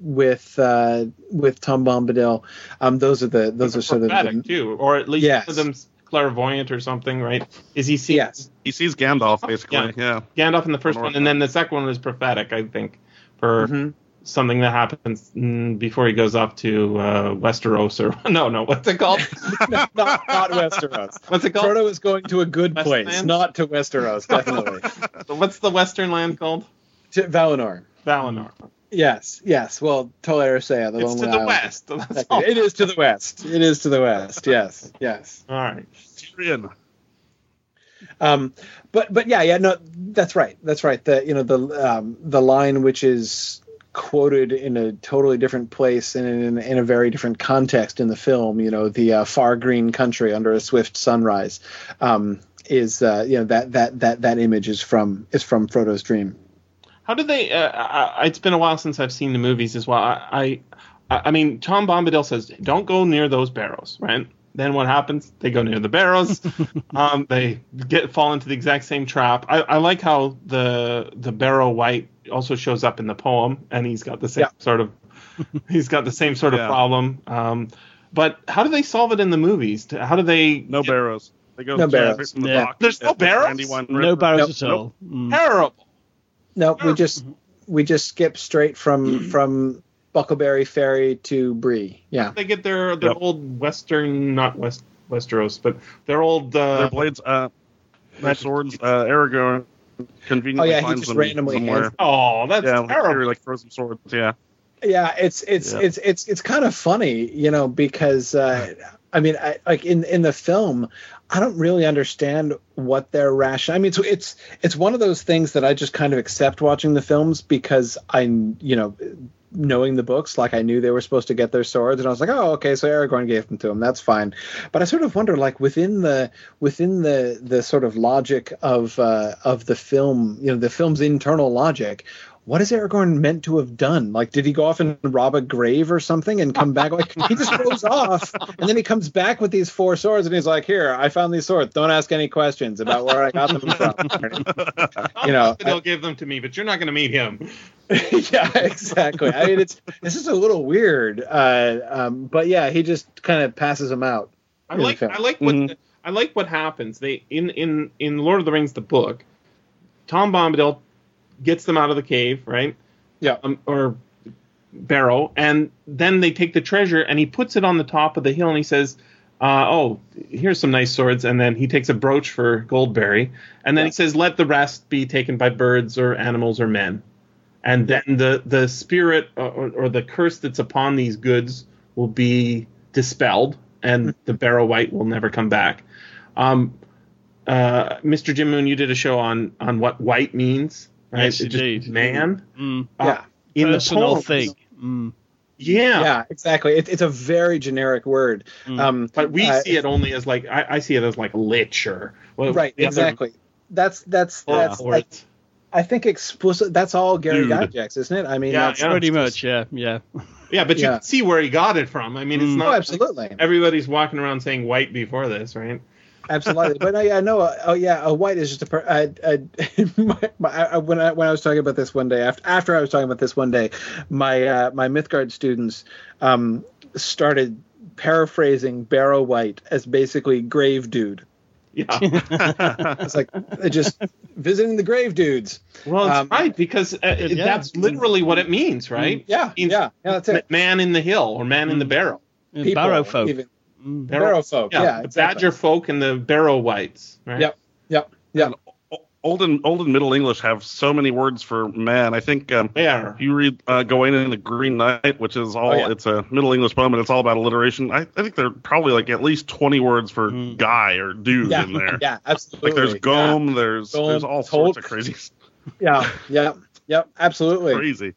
Speaker 6: with uh, with Tom Bombadil. Um, those are the those are sort of the,
Speaker 3: too, or at least
Speaker 6: Yes.
Speaker 3: one of them's clairvoyant or something, right? Is he seeing
Speaker 6: yes.
Speaker 4: He sees Gandalf basically. Yeah.
Speaker 3: Gandalf in the first one, and then the second one was prophetic, I think, for
Speaker 6: Mhm.
Speaker 3: Something that happens mm, before he goes up to uh, Westeros or (laughs) no, no, what's it called? (laughs)
Speaker 6: not, not Westeros.
Speaker 3: What's it called?
Speaker 6: Frodo is going to a good place,
Speaker 3: Westland?
Speaker 6: not to Westeros, definitely. (laughs)
Speaker 3: What's the Western land called?
Speaker 6: to Valinor.
Speaker 3: Valinor.
Speaker 6: Yes, yes. Well, Tol Eressëa, the
Speaker 3: It's
Speaker 6: Lonely
Speaker 3: to the
Speaker 6: Island.
Speaker 3: west. That's
Speaker 6: Exactly.
Speaker 3: all.
Speaker 6: It is to the west. It is to the west. Yes, yes.
Speaker 3: All right.
Speaker 4: Tyrion.
Speaker 6: Um, but but yeah, yeah, no, that's right. That's right. The you know the um, the line which is quoted in a totally different place and in, in a very different context in the film. You know, the uh, far green country under a swift sunrise. Um, is uh, you know that that that that image is from is from Frodo's dream.
Speaker 3: How did they? Uh, I, it's been a while since I've seen the movies as well. I, I, I mean, Tom Bombadil says, "Don't go near those barrows." Right? Then what happens? They go near the barrows. (laughs) um, they get fall into the exact same trap. I, I like how the the barrow wight also shows up in the poem, and he's got the same
Speaker 6: Yeah.
Speaker 3: sort of (laughs) he's got the same sort of problem. Um, but how do they solve it in the movies? How do they?
Speaker 4: No barrows. They go
Speaker 6: No
Speaker 4: straight
Speaker 6: barrows.
Speaker 4: from the
Speaker 5: Yeah.
Speaker 4: dock
Speaker 3: There's no
Speaker 4: at
Speaker 3: barrows?
Speaker 5: No
Speaker 4: River.
Speaker 5: barrows
Speaker 6: Nope.
Speaker 5: at all. Mm.
Speaker 3: Terrible.
Speaker 6: No, we just we just skip straight from (clears throat) from Bucklebury Ferry to Bree. Yeah.
Speaker 3: They get their their
Speaker 4: Yep.
Speaker 3: old western, not west Westeros, but their old. Uh,
Speaker 4: Their blades, uh, their swords. Uh, Aragorn conveniently
Speaker 6: Oh, yeah, he
Speaker 4: finds
Speaker 6: just
Speaker 4: them
Speaker 6: randomly
Speaker 4: somewhere.
Speaker 6: hands-
Speaker 3: Oh, that's
Speaker 4: yeah, like,
Speaker 3: terrible.
Speaker 4: like throws some swords. Yeah,
Speaker 6: Yeah, it's it's
Speaker 4: Yeah.
Speaker 6: it's it's it's kind of funny, you know, because uh, I mean, I, like in in the film, I don't really understand what their ration. I mean, it's it's it's one of those things that I just kind of accept watching the films because I, you know, knowing the books, like I knew they were supposed to get their swords, and I was like, oh, okay, so Aragorn gave them to him. That's fine. But I sort of wonder, like within the within the the sort of logic of uh, of the film, you know, the film's internal logic. What is Aragorn meant to have done? Like, did he go off and rob a grave or something and come back? Like, he just goes off and then he comes back with these four swords and he's like, "Here, I found these swords. Don't ask any questions about where I got them from." (laughs) you know,
Speaker 3: they'll give them to me, but you're not going to meet him. (laughs)
Speaker 6: yeah, exactly. I mean, it's this is a little weird, uh, um, but yeah, he just kind of passes them out.
Speaker 3: I like. I like what
Speaker 4: Mhm.
Speaker 3: I like what happens. They in in in Lord of the Rings the book, Tom Bombadil gets them out of the cave, right?
Speaker 6: Yeah.
Speaker 3: Um, or barrow, and then they take the treasure and he puts it on the top of the hill and he says. Uh, oh, here's some nice swords, and then he takes a brooch for Goldberry, and then
Speaker 6: Yeah.
Speaker 3: he says, "Let the rest be taken by birds or animals or men." and then the the spirit or, or the curse that's upon these goods will be dispelled, and the Barrow Wight will never come back. Um, uh, Mr. Jim Moon, you did a show on on what wight means, right?
Speaker 5: Yes,
Speaker 3: It just
Speaker 5: indeed.
Speaker 3: man.
Speaker 5: Mm.
Speaker 3: Uh,
Speaker 6: Yeah.
Speaker 3: in
Speaker 5: Personal
Speaker 3: the poems-
Speaker 5: thing. Mm.
Speaker 3: Yeah.
Speaker 6: Yeah, exactly. It, it's a very generic word.
Speaker 5: Mm.
Speaker 6: Um,
Speaker 3: But we
Speaker 6: uh,
Speaker 3: see it only as like I, I see it as like lich or well,
Speaker 6: right,
Speaker 3: the other-
Speaker 6: exactly. That's that's
Speaker 3: or-
Speaker 6: that's.
Speaker 3: or
Speaker 6: I, I think explicit. That's all Gary
Speaker 4: Dude.
Speaker 6: Gygax, isn't it? I mean,
Speaker 3: Yeah,
Speaker 6: that's,
Speaker 3: yeah.
Speaker 5: Pretty much, yeah, yeah.
Speaker 3: yeah, but you
Speaker 6: Yeah.
Speaker 3: can see where he got it from. I mean, it's
Speaker 5: Mm.
Speaker 3: not
Speaker 6: oh,
Speaker 3: like
Speaker 6: absolutely.
Speaker 3: everybody's walking around saying wight before this, right?
Speaker 6: Absolutely. But no, yeah, no. Uh, oh, yeah. A wight is just a. Per, I, I, (laughs) my, my, I, when I when I was talking about this one day after after I was talking about this one day, my uh, my Mythgard students um, started paraphrasing Barrow Wight as basically grave dude.
Speaker 3: Yeah. (laughs)
Speaker 6: It's like they're just visiting the grave dudes.
Speaker 3: Well, it's
Speaker 6: Um,
Speaker 3: right because uh,
Speaker 5: Yeah.
Speaker 3: that's literally what it means, right?
Speaker 6: Yeah,
Speaker 3: Means
Speaker 6: yeah, yeah. That's it.
Speaker 3: Man in the hill or man in the barrow.
Speaker 6: People,
Speaker 5: Barrow folk.
Speaker 6: even
Speaker 5: Mm.
Speaker 6: Barrow folk. Yeah,
Speaker 3: the
Speaker 6: exactly.
Speaker 3: badger folk and the barrow wights, right?
Speaker 6: Yep. Yep. Yep.
Speaker 4: old and old and Middle English have so many words for man. I think um,
Speaker 3: There.
Speaker 4: if you read uh, Gawain and the Green Knight, which is all
Speaker 6: Oh, yeah.
Speaker 4: it's a Middle English poem and it's all about alliteration. I, I think there are probably like at least twenty words for
Speaker 5: Mm.
Speaker 4: guy or dude
Speaker 6: Yeah.
Speaker 4: in there. (laughs)
Speaker 6: Yeah. Absolutely.
Speaker 4: Like there's gome, there's
Speaker 6: Gome,
Speaker 4: there's all
Speaker 6: Tolk.
Speaker 4: sorts of crazy
Speaker 6: Yeah. Yeah. Yep. Absolutely. (laughs)
Speaker 4: crazy.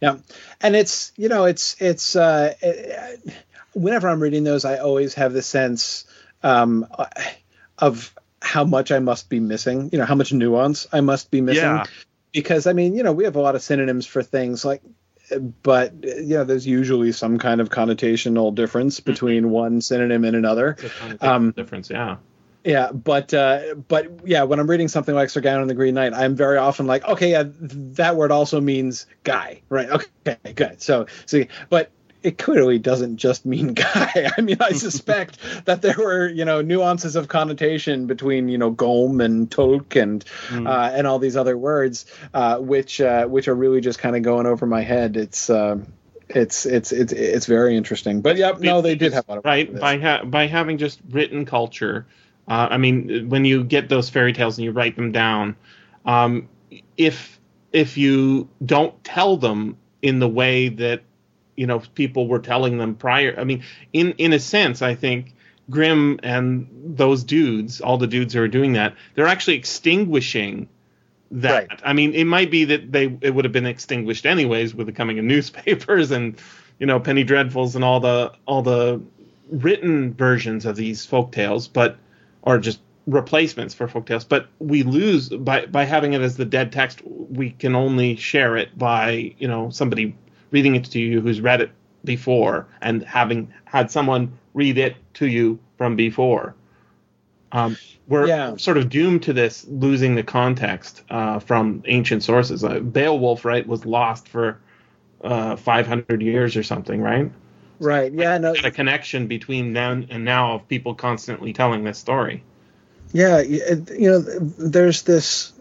Speaker 6: Yeah, and it's you know it's it's uh, it, whenever I'm reading those, I always have the sense um, of how much I must be missing. You know, how much nuance I must be missing.
Speaker 4: Yeah.
Speaker 6: Because I mean, you know, we have a lot of synonyms for things like. But you know, there's usually some kind of connotational difference between one synonym and another.
Speaker 3: It's a kind of
Speaker 6: Um,
Speaker 3: difference, yeah.
Speaker 6: Yeah, but uh, but yeah, when I'm reading something like Sir Gawain and the Green Knight, I'm very often like, okay, yeah, that word also means guy, right? Okay, good. So see, but it clearly doesn't just mean (laughs) guy. I mean, I suspect (laughs) that there were, you know, nuances of connotation between, you know, Gom and Tolk and mm. uh, and all these other words, uh, which uh, which are really just kind of going over my head. It's uh, it's it's it's it's very interesting. But yeah, no, they did have a lot of
Speaker 3: right by ha- by having just written culture. Uh, I mean, when you get those fairy tales and you write them down, um, if if you don't tell them in the way that you know people were telling them prior. I mean, in in a sense, I think Grimm and those dudes, all the dudes who are doing that, they're actually extinguishing that. Right. I mean, it might be that they it would have been extinguished anyways with the coming of (laughs) newspapers and you know penny dreadfuls and all the all the written versions of these folk tales, but or just replacements for folk tales. But we lose by by having it as the dead text. We can only share it by you know somebody reading it to you who's read it before and having had someone read it to you from before. Um, we're yeah. sort of doomed to this losing the context uh, from ancient sources. Uh, Beowulf, right, was lost for uh, 500 years or something, right?
Speaker 6: Right. Yeah. No.
Speaker 3: A connection between then and now of people constantly telling this story.
Speaker 6: Yeah. You know, there's this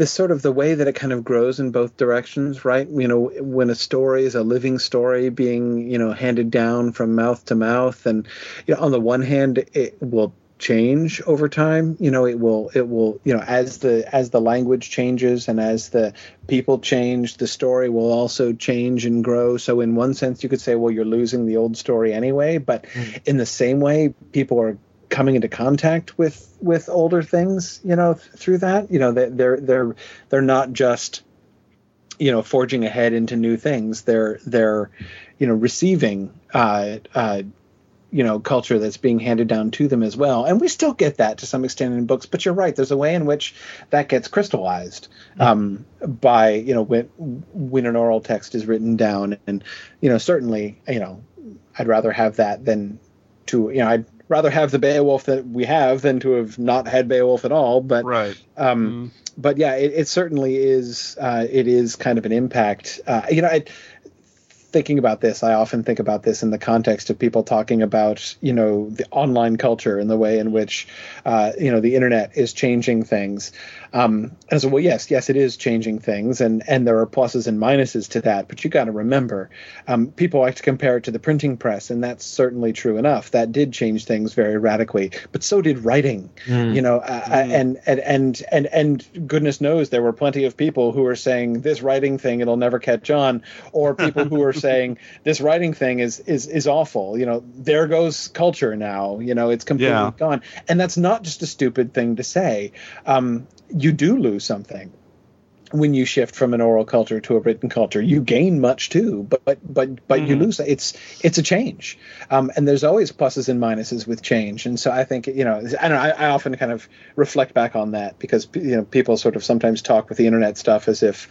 Speaker 6: this sort of the way that it kind of grows in both directions, right? You know, when a story is a living story being, you know, handed down from mouth to mouth, and you know, on the one hand, it will change over time. You know, it will, it will, you know, as the as the language changes and as the people change, the story will also change and grow. So, in one sense, you could say, well, you're losing the old story anyway. But mm. in the same way, people are coming into contact with with older things you know through that you know they're they're they're not just you know forging ahead into new things. They're they're you know receiving uh, uh, you know culture that's being handed down to them as well. And we still get that to some extent in books but you're right. There's a way in which that gets crystallized mm-hmm. um, by you know when when an oral text is written down. And you know certainly you know i'd rather have that than to you know i'd rather have the Beowulf that we have than to have not had Beowulf at all. But
Speaker 4: right.
Speaker 6: Um, mm. But yeah, it, it certainly is. Uh, it is kind of an impact. Uh, you know, I, thinking about this, I often think about this in the context of people talking about, you know, the online culture and the way in which, uh, you know, the internet is changing things. Um, and so, well, yes, yes, it is changing things, and and there are pluses and minuses to that. But you got to remember, um, people like to compare it to the printing press, and that's certainly true enough. That did change things very radically, but so did writing. Mm. You know, uh, mm. and, and and and and goodness knows there were plenty of people who were saying this writing thing it'll never catch on, or people who were saying (laughs) this writing thing is is is awful. You know, there goes culture now. You know, it's completely yeah. gone, and that's not just a stupid thing to say. Um, you do lose something when you shift from an oral culture to a written culture. You gain much too but but but, but mm-hmm. you lose it's it's a change. Um, and there's always pluses and minuses with change. And so i think you know i don't know I, I, often kind of reflect back on that because you know people sort of sometimes talk with the internet stuff as if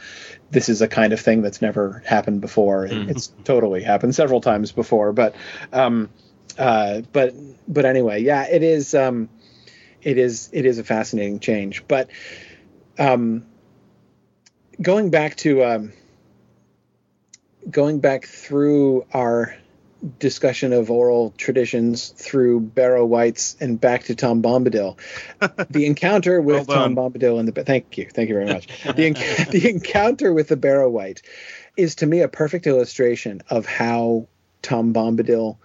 Speaker 6: this is a kind of thing that's never happened before. Mm-hmm. it's totally happened several times before. But um uh but but anyway yeah it is um it is it is a fascinating change. But um, going back to um, going back through our discussion of oral traditions through Barrow Wight's and back to Tom Bombadil. (laughs) The encounter with well Tom Bombadil and the thank you, thank you very much. (laughs) The, the encounter with the Barrow Wight is to me a perfect illustration of how Tom Bombadil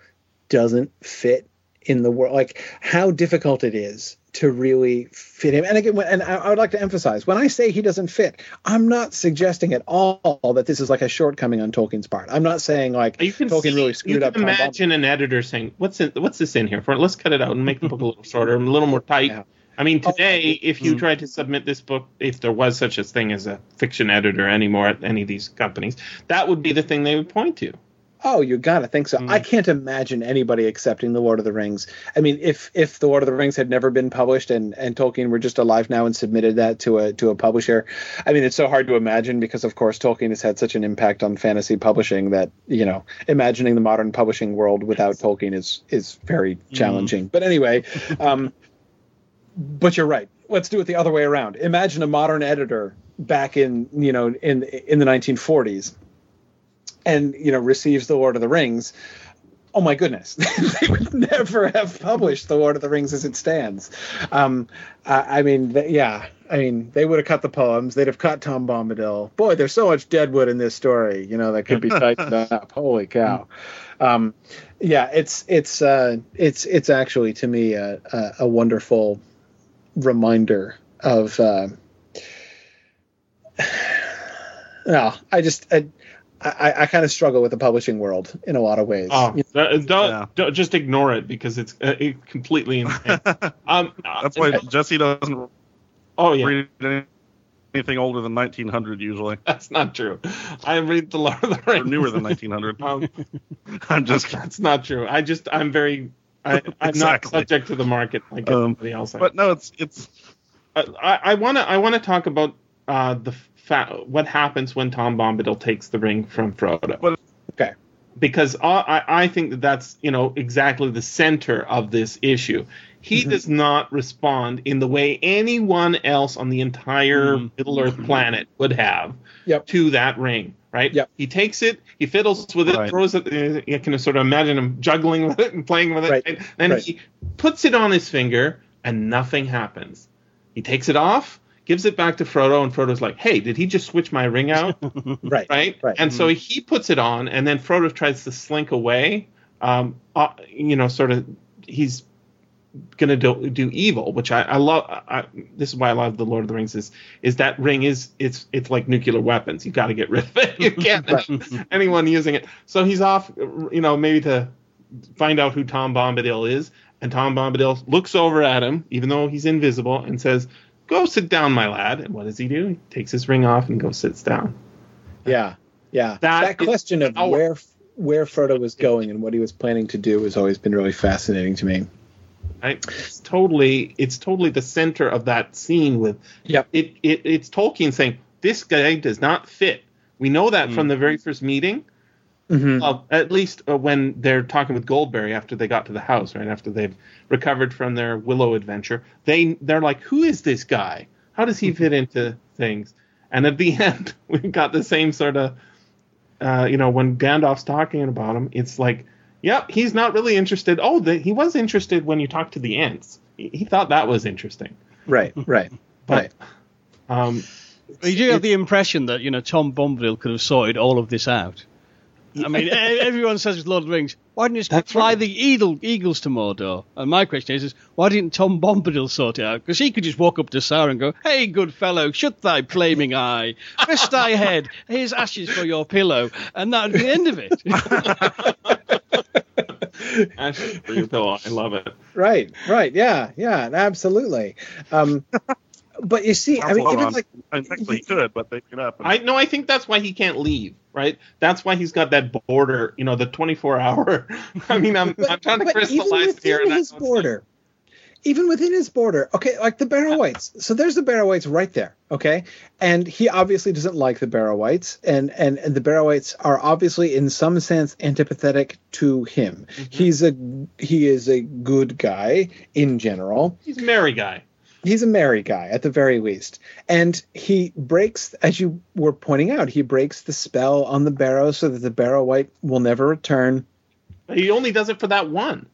Speaker 6: doesn't fit in the world, like how difficult it is to really fit him. And again, and I would like to emphasize when I say he doesn't fit, I'm not suggesting at all that this is like a shortcoming on Tolkien's part. I'm not saying like you can Tolkien see, really screwed
Speaker 3: you
Speaker 6: up.
Speaker 3: can imagine an editor saying, "What's in, what's this in here for? Let's cut it out and make the book a little shorter, and a little more tight." Yeah. I mean, oh, today, if you mm. tried to submit this book, if there was such a thing as a fiction editor anymore at any of these companies, that would be the thing they would point to.
Speaker 6: Oh, you gotta think so. Mm. I can't imagine anybody accepting the Lord of the Rings. I mean, if if the Lord of the Rings had never been published and and Tolkien were just alive now and submitted that to a to a publisher, I mean, it's so hard to imagine because of course Tolkien has had such an impact on fantasy publishing that you know imagining the modern publishing world without Tolkien is is very mm. challenging. Mm. But anyway, (laughs) um, but you're right. Let's do it the other way around. Imagine a modern editor back in you know in in the 1940s and you know receives the Lord of the Rings, oh my goodness, (laughs) they would never have published the Lord of the Rings as it stands. Um, I, I mean, th- yeah, I mean, they would have cut the poems. They'd have cut Tom Bombadil. Boy, there's so much deadwood in this story, you know, that could be tightened up. (laughs) Holy cow! Um, yeah, it's it's uh, it's it's actually to me a, a, a wonderful reminder of. Uh, (sighs) no, I just I, I, I kind of struggle with the publishing world in a lot of ways.
Speaker 3: Oh,
Speaker 6: You
Speaker 3: don't, don't-
Speaker 4: Yeah.
Speaker 3: don't- just ignore it because it's uh, it completely (laughs) insane. um,
Speaker 4: That's why Jesse doesn't
Speaker 3: Oh yeah,
Speaker 4: read anything older than 1900 usually, (laughs)
Speaker 3: that's not true. I read the Lord of the
Speaker 4: or
Speaker 3: Rings.
Speaker 4: newer than 1900. (laughs)
Speaker 3: Um,
Speaker 4: I'm just kidding.
Speaker 3: that's not true. I just I'm very I, I'm not subject to the market like
Speaker 4: Um,
Speaker 3: everybody else.
Speaker 4: But no, it's it's
Speaker 3: I, I want to I want to talk about uh, the fa- what happens when Tom Bombadil takes the ring from Frodo.
Speaker 4: What-
Speaker 6: Okay.
Speaker 3: Because I, I I think that that's you know exactly the center of this issue. He
Speaker 6: Mhm.
Speaker 3: does not respond in the way anyone else on the entire
Speaker 5: Mhm.
Speaker 3: Middle Earth planet would have
Speaker 6: Yep.
Speaker 3: to that ring. Right?
Speaker 6: Yep.
Speaker 3: He takes it, he fiddles with it,
Speaker 4: Right.
Speaker 3: throws it. uh, You can sort of imagine him juggling with it and playing with it,
Speaker 6: Right.
Speaker 3: and then
Speaker 6: Right.
Speaker 3: he puts it on his finger, and nothing happens. He takes it off, gives it back to Frodo, and Frodo's like, "Hey, did he just switch my ring out?" (laughs)
Speaker 6: Right.
Speaker 3: right?
Speaker 6: Right.
Speaker 3: And so he puts it on, and then Frodo tries to slink away. Um, uh, you know, sort of, he's gonna do, do evil, which I, I love. I, this is why I love the Lord of the Rings. Is is that ring is it's it's like nuclear weapons. You got to get rid of it. (laughs) You can't have anyone using it. So he's off. You know, maybe to find out who Tom Bombadil is. And Tom Bombadil looks over at him, even though he's invisible, and says, "Go sit down, my lad." And what does he do? He takes his ring off and goes sits down.
Speaker 6: Yeah. Yeah.
Speaker 3: That
Speaker 6: That, question of
Speaker 3: our-
Speaker 6: where where Frodo was going and what he was planning to do has always been really fascinating to me.
Speaker 3: Right? It's totally it's totally the center of that scene with
Speaker 6: Yep.
Speaker 3: it, it it's Tolkien saying this guy does not fit. We know that mm. from the very first meeting.
Speaker 6: Mhm.
Speaker 3: Uh, at least uh, when they're talking with Goldberry after they got to the house, right after they've recovered from their Willow adventure, they they're like, "Who is this guy? How does he fit into things?" And at the (laughs) end, we've got the same sort of, uh, you know, when Gandalf's talking about him, it's like, "Yep, he's not really interested." Oh, the, he was interested when you talked to the Ents. He, he thought that was interesting,
Speaker 6: Right. Right. (laughs)
Speaker 3: but
Speaker 6: Right.
Speaker 3: um,
Speaker 5: You do have the impression that you know Tom Bombadil could have sorted all of this out. I mean, e- everyone says with Lord of the Rings, why didn't you just
Speaker 3: That's
Speaker 5: fly
Speaker 3: right.
Speaker 5: the eagle, eagles to Mordor? And my question is, is why didn't Tom Bombadil sort it out? Because he could just walk up to Sauron and go, "Hey, good fellow, shut thy flaming eye, rest thy head. Here's ashes for your pillow," and that would be the end of it.
Speaker 3: Ashes for your pillow. I love it.
Speaker 6: Right. Right. Yeah. Yeah. Absolutely. Um, but you see, I mean, even
Speaker 4: on.
Speaker 6: like
Speaker 4: I think he could, but they could up.
Speaker 3: I no, I think that's why he can't leave, right? That's why he's got that border, you know, the 24 hour. (laughs) I mean, I'm, I'm trying to crystallize here.
Speaker 6: within
Speaker 3: and
Speaker 6: his
Speaker 3: that's-
Speaker 6: border, even within his border, okay, like the Barrow Wights. So there's the Barrow Wights right there, okay, and he obviously doesn't like the Barrow Wights, and and, and the Barrow Wights are obviously in some sense antipathetic to him.
Speaker 3: Mm-hmm.
Speaker 6: He's a he is a good guy in general.
Speaker 3: He's a merry guy.
Speaker 6: He's a merry guy at the very least, and he breaks, as you were pointing out, he breaks the spell on the Barrow so that the Barrow Wight will never return.
Speaker 3: He only does it for that one.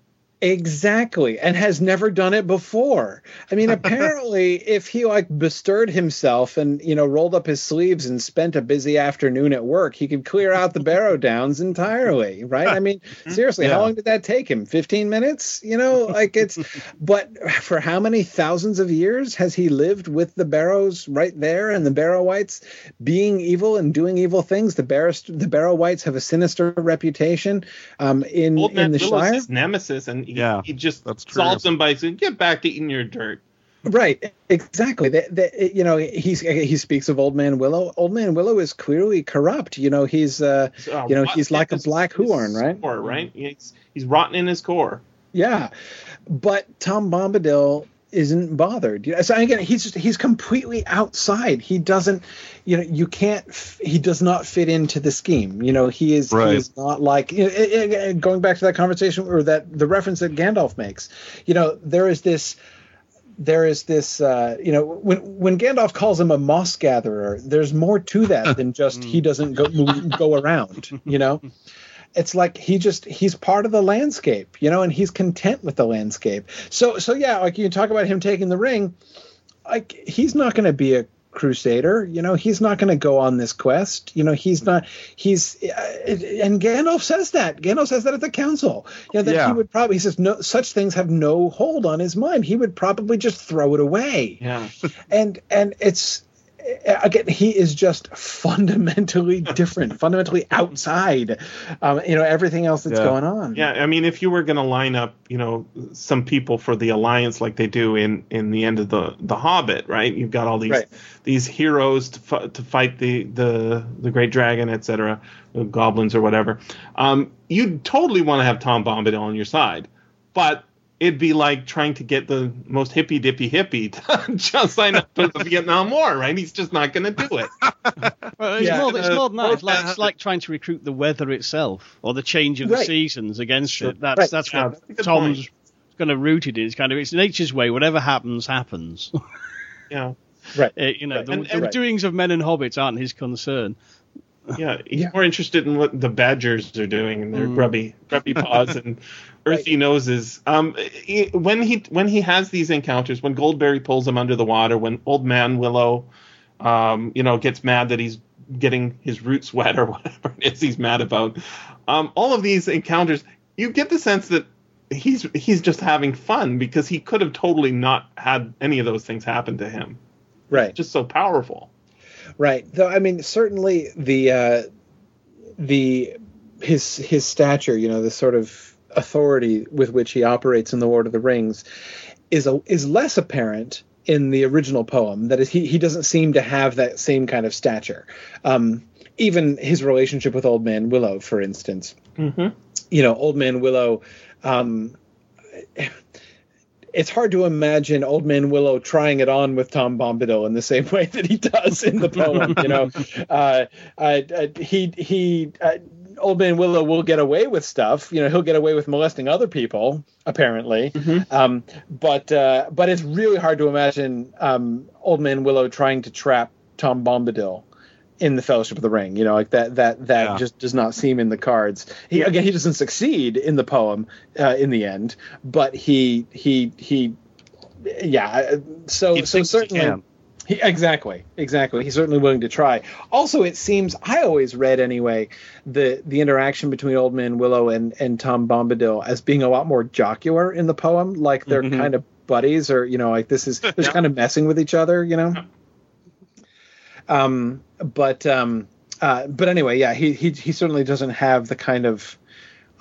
Speaker 6: Exactly, and has never done it before. I mean, (laughs) apparently, if he like bestirred himself and you know rolled up his sleeves and spent a busy afternoon at work, he could clear out the Barrow (laughs) Downs entirely, right? I mean, (laughs) seriously, how long did that take him? Fifteen minutes? You know, like it's. but for how many thousands of years has he lived with the Barrows right there and the Barrow Wights being evil and doing evil things? The Barrow the Barrow Wights have a sinister reputation um, in
Speaker 3: Old
Speaker 6: in
Speaker 3: Man
Speaker 6: the
Speaker 3: Willow's
Speaker 6: Shire.
Speaker 3: nemesis, and he,
Speaker 4: Yeah,
Speaker 3: he just
Speaker 4: that's true.
Speaker 3: solves them by saying, "Get back to eating your dirt."
Speaker 6: Right, exactly. That, that you know, he's he speaks of Old Man Willow. Old Man Willow is clearly corrupt. You know, he's uh,
Speaker 3: Uh,
Speaker 6: you know, he's like a black
Speaker 3: his
Speaker 6: horn, right?
Speaker 3: Core, right? He's he's rotten in his core.
Speaker 6: yeah. But Tom Bombadil isn't bothered. So again, he's just he's completely outside. He doesn't, you know, you can't. He does not fit into the scheme. You know, he is
Speaker 4: Right.
Speaker 6: he is not like you know, going back to that conversation or that the reference that Gandalf makes. You know, there is this there is this, uh, you know, when when Gandalf calls him a moss gatherer, there's more to that than just (laughs) he doesn't go go around. You know, it's like he just he's part of the landscape, you know, and he's content with the landscape. So so yeah, like you talk about him taking the ring, like he's not going to be a crusader you know he's not going to go on this quest you know he's not he's uh, and gandalf says that gandalf says that at the council you know that
Speaker 4: Yeah.
Speaker 6: he would probably he says no such things have no hold on his mind he would probably just throw it away
Speaker 3: Yeah.
Speaker 6: and and it's again he is just fundamentally (laughs) different fundamentally outside um, you know everything else that's
Speaker 4: Yeah.
Speaker 6: going on
Speaker 3: Yeah, I mean, if you were going to line up, you know, some people for the alliance like they do in in the end of the the Hobbit, right? You've got all these
Speaker 6: Right.
Speaker 3: these heroes to fi- to fight the the the great dragon, etc., the goblins or whatever. Um, you'd totally want to have Tom Bombadil on your side, but it'd be like trying to get the most hippy dippy hippie to (laughs) just sign up for the (laughs) Vietnam War, right? He's just not going to do it.
Speaker 5: Well, it's,
Speaker 6: Yeah.
Speaker 5: more, it's
Speaker 3: Uh,
Speaker 5: more than that. It's like, it's like trying to recruit the weather itself or the change of the
Speaker 6: Right.
Speaker 5: seasons against it. That's
Speaker 6: Right.
Speaker 5: that's
Speaker 3: Yeah,
Speaker 5: what
Speaker 3: that's a good
Speaker 5: Tom's
Speaker 3: point.
Speaker 5: kind of rooted in. It's kind of it's nature's way. Whatever happens, happens. (laughs)
Speaker 3: Yeah,
Speaker 6: right
Speaker 5: Uh, you know,
Speaker 6: Right.
Speaker 5: the,
Speaker 3: And-
Speaker 5: the
Speaker 3: and-
Speaker 5: doings of men and hobbits aren't his concern.
Speaker 3: yeah. He's
Speaker 6: Yeah.
Speaker 3: more interested in what the badgers are doing and their grubby grubby paws and earthy noses. Um, he- when he when he has these encounters, when Goldberry pulls him under the water, when Old Man Willow, um, you know, gets mad that he's getting his roots (laughs) wet or whatever it is he's mad about. Um, all of these encounters, you get the sense that he's he's just having fun because he could have totally not had any of those things happen to him.
Speaker 6: right
Speaker 3: Just so powerful.
Speaker 6: Right. Though I mean, certainly the uh, the his his stature, you know, the sort of authority with which he operates in the Lord of the Rings, is a, is less apparent in the original poem. That is, he he doesn't seem to have that same kind of stature. Um, even his relationship with Old Man Willow, for instance.
Speaker 3: Mm-hmm.
Speaker 6: You know, Old Man Willow. Um, it's hard to imagine Old Man Willow trying it on with Tom Bombadil in the same way that he does in the poem. You know, (laughs) uh, uh, uh, he he. Uh, Old Man Willow will get away with stuff. You know, he'll get away with molesting other people, apparently. Um, but uh, but it's really hard to imagine um, Old Man Willow trying to trap Tom Bombadil in the Fellowship of the Ring. You know, like that that that
Speaker 4: Yeah.
Speaker 6: just does not seem in the cards. He again, he doesn't succeed in the poem uh, in the end, but he he he yeah. uh, So
Speaker 4: He
Speaker 6: so certainly. He, exactly, exactly. He's certainly willing to try. Also, it seems I always read anyway the the interaction between Old Man Willow and and Tom Bombadil as being a lot more jocular in the poem, like they're
Speaker 4: Mhm.
Speaker 6: kind of buddies, or you know, like this is they're just kind of messing with each other, you know. Um, but um, uh, but anyway, yeah, he he he certainly doesn't have the kind of.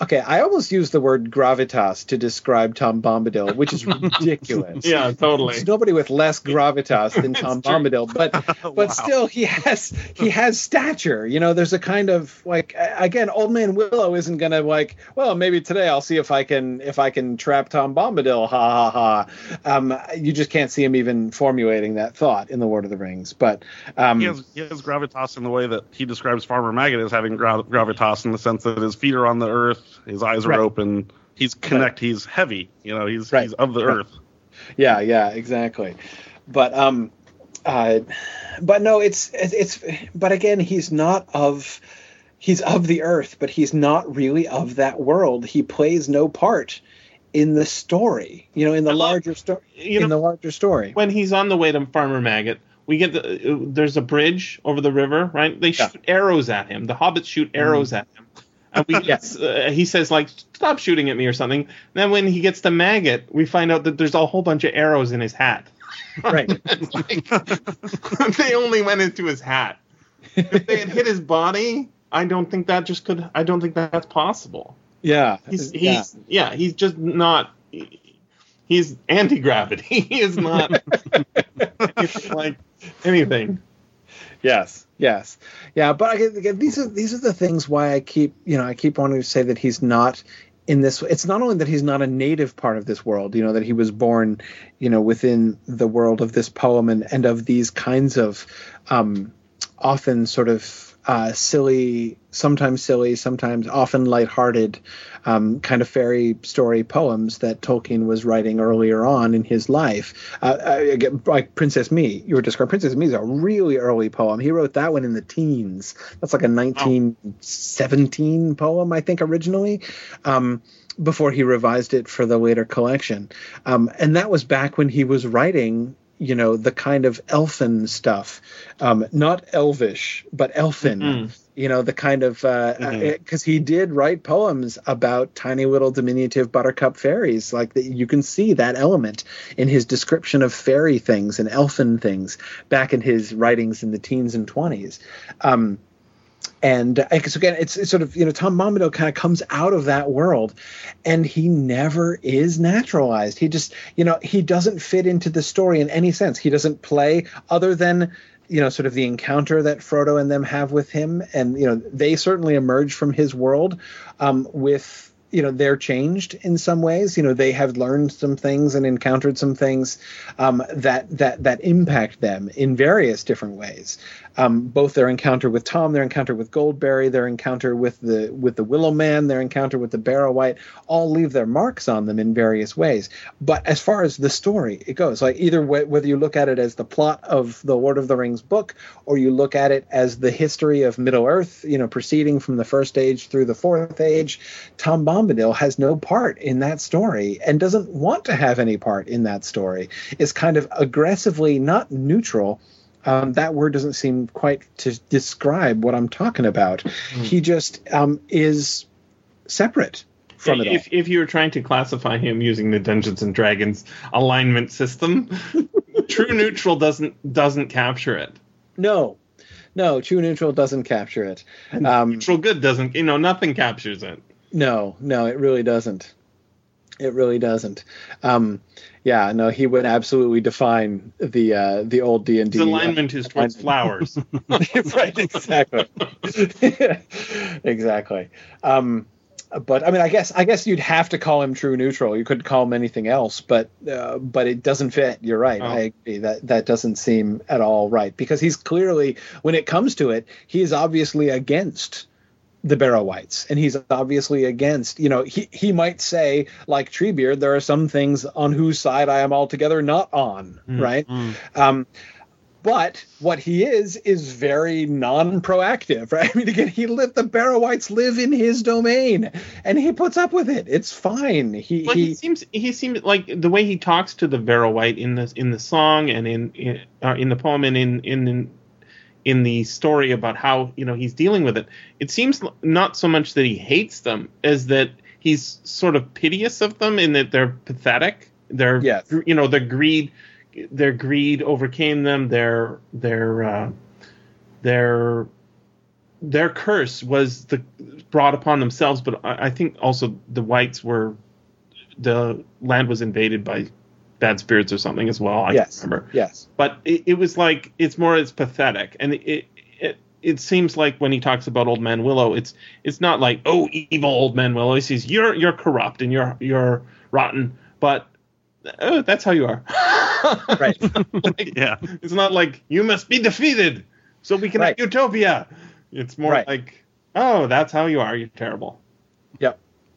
Speaker 6: Okay, I almost used the word gravitas to describe Tom Bombadil, which is (laughs) ridiculous.
Speaker 3: Yeah, totally.
Speaker 6: There's nobody with less gravitas than (laughs) Tom
Speaker 3: true.
Speaker 6: Bombadil, but (laughs) but
Speaker 4: Wow.
Speaker 6: still he has he has stature. You know, there's a kind of like again, Old Man Willow isn't gonna like. Well, maybe today I'll see if I can if I can trap Tom Bombadil. Ha ha ha. Um, you just can't see him even formulating that thought in the Lord of the Rings. But um,
Speaker 4: He has, he has gravitas in the way that he describes Farmer Maggot as having gra- gravitas in the sense that his feet are on the earth, his eyes are
Speaker 6: Right.
Speaker 4: open, he's connect, he's heavy, you know, he's
Speaker 6: Right.
Speaker 4: he's of the
Speaker 6: Right.
Speaker 4: earth.
Speaker 6: yeah yeah exactly but um uh but no it's it's but again he's not of he's of the earth but he's not really of that world he plays no part in the story you know in the
Speaker 3: I
Speaker 6: larger story in
Speaker 3: know-
Speaker 6: the larger story
Speaker 3: when he's on the way to Farmer Maggot, we get the uh, there's a bridge over the river, right? They
Speaker 6: Yeah. Mm-hmm.
Speaker 3: shoot arrows at him. The hobbits shoot arrows at him. And we (laughs)
Speaker 6: Yes.
Speaker 3: uh, he says like stop shooting at me or something. Then when he gets to Maggot, we find out that there's a whole bunch of arrows in his hat.
Speaker 6: right (laughs)
Speaker 3: like (laughs) they only went into his hat. If they had hit his body, I don't think that just could. I don't think that's possible.
Speaker 6: yeah
Speaker 3: He's
Speaker 6: yeah.
Speaker 3: he's yeah, he's just not. He's anti gravity. He is not like anything.
Speaker 6: Yes, yes, yeah. But again, these are these are the things why I keep you know I keep wanting to say that he's not in this. It's not only that he's not a native part of this world, you know, that he was born, you know, within the world of this poem and and of these kinds of um, often sort of uh, silly, sometimes silly, sometimes often lighthearted, um, kind of fairy story poems that Tolkien was writing earlier on in his life. Uh, uh, like Princess Mee, you were describing Princess Mee is a really early poem. He wrote that one in the teens. That's like a 1917 poem, I think, originally. Um, before he revised it for the later collection. Um, and that was back when he was writing you know the kind of elfin stuff um, not elvish but elfin
Speaker 3: Mhm.
Speaker 6: you know the kind of because uh,
Speaker 3: Mhm.
Speaker 6: he did write poems about tiny little diminutive buttercup fairies like that you can see that element in his description of fairy things and elfin things back in his writings in the teens and 20s um, and because again it's, it's sort of you know tom bombadil kind of comes out of that world and he never is naturalized. He just you know he doesn't fit into the story in any sense. He doesn't play other than you know sort of the encounter that frodo and them have with him. And you know they certainly emerge from his world um, with you know they're changed in some ways. You know they have learned some things and encountered some things um, that that that impact them in various different ways. Um, both their encounter with Tom, their encounter with Goldberry, their encounter with the with the Willow Man, their encounter with the Barrow Wight, all leave their marks on them in various ways. But as far as the story, it goes. Like either wh- whether you look at it as the plot of the Lord of the Rings book, or you look at it as the history of Middle Earth, you know, proceeding from the first age through the fourth age, Tom Bombadil has no part in that story and doesn't want to have any part in that story. Is kind of aggressively not neutral um, that word doesn't seem quite to describe what I'm talking about. He just um, is separate from it all.
Speaker 3: if, if you were trying to classify him using the Dungeons and Dragons alignment system, (laughs) true neutral doesn't doesn't capture it.
Speaker 6: No, no, true neutral doesn't capture it. Um,
Speaker 3: Neutral good doesn't. You know, nothing captures it.
Speaker 6: No, no, it really doesn't. It really doesn't. Um, yeah, no, he would absolutely define the uh, the old D and D
Speaker 3: His alignment is towards (laughs) flowers. (laughs)
Speaker 6: right, exactly, (laughs) exactly. Um, but I mean, I guess I guess you'd have to call him true neutral. You couldn't call him anything else, but uh, but it doesn't fit. You're right.
Speaker 3: Oh.
Speaker 6: I agree that that doesn't seem at all right because he's clearly, when it comes to it, he is obviously against the Barrow Wights, and he's obviously against. You know, he he might say like Treebeard, there are some things on whose side I am altogether not on. Right. Um, but what he is is very non-proactive, (laughs) right? I mean, again, he lived the Barrow Wights live in his domain, and he puts up with it. It's fine. He,
Speaker 3: But he,
Speaker 6: he
Speaker 3: seems he seems like the way he talks to the Barrow Wight in the in the song and in in, uh, in the poem and in, in in in the story about how you know he's dealing with it. It seems not so much that he hates them as that he's sort of piteous of them in that they're pathetic. They're
Speaker 6: Yes.
Speaker 3: you know their greed their greed overcame them. Their their uh, their their curse was the brought upon themselves, but I, I think also the wights were the land was invaded by bad spirits or something as well. I
Speaker 6: yes,
Speaker 3: can't remember,
Speaker 6: yes,
Speaker 3: but it, it was like it's more it's pathetic, and it, it it seems like when he talks about Old Man Willow, it's it's not like oh evil Old Man Willow. He says you're you're corrupt and you're you're rotten, but oh, that's how you are. (laughs)
Speaker 6: right. (laughs)
Speaker 3: Like,
Speaker 4: Yeah.
Speaker 3: it's not like you must be defeated so we can
Speaker 6: Right.
Speaker 3: have utopia. It's more
Speaker 6: Right.
Speaker 3: like, oh, that's how you are. You're terrible.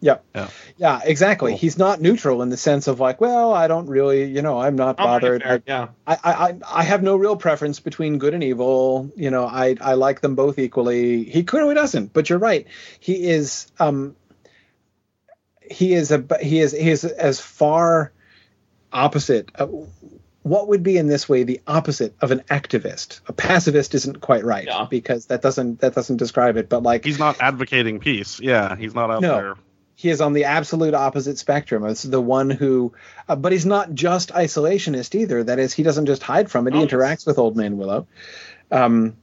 Speaker 6: Yep. Yep.
Speaker 4: Yeah.
Speaker 6: Yeah, exactly.
Speaker 3: Cool.
Speaker 6: He's not neutral in the sense of like, well, I don't really, you know, I'm not
Speaker 3: Not my
Speaker 6: bothered. I,
Speaker 3: yeah.
Speaker 6: I, I, I have no real preference between good and evil. You know, I, I like them both equally. He clearly doesn't, but you're right. He is, um, he is a, he is, he is as far opposite. Of, what would be in this way the opposite of an activist? A pacifist isn't quite right
Speaker 3: Yeah.
Speaker 6: because that doesn't that doesn't describe it. But like
Speaker 4: He's not advocating peace. Yeah, he's not out
Speaker 6: No.
Speaker 4: there.
Speaker 6: He is on the absolute opposite spectrum. It's the one who, uh, but he's not just isolationist either. That is, he doesn't just hide from it. He
Speaker 3: Oh,
Speaker 6: interacts with Old Man Willow. Um,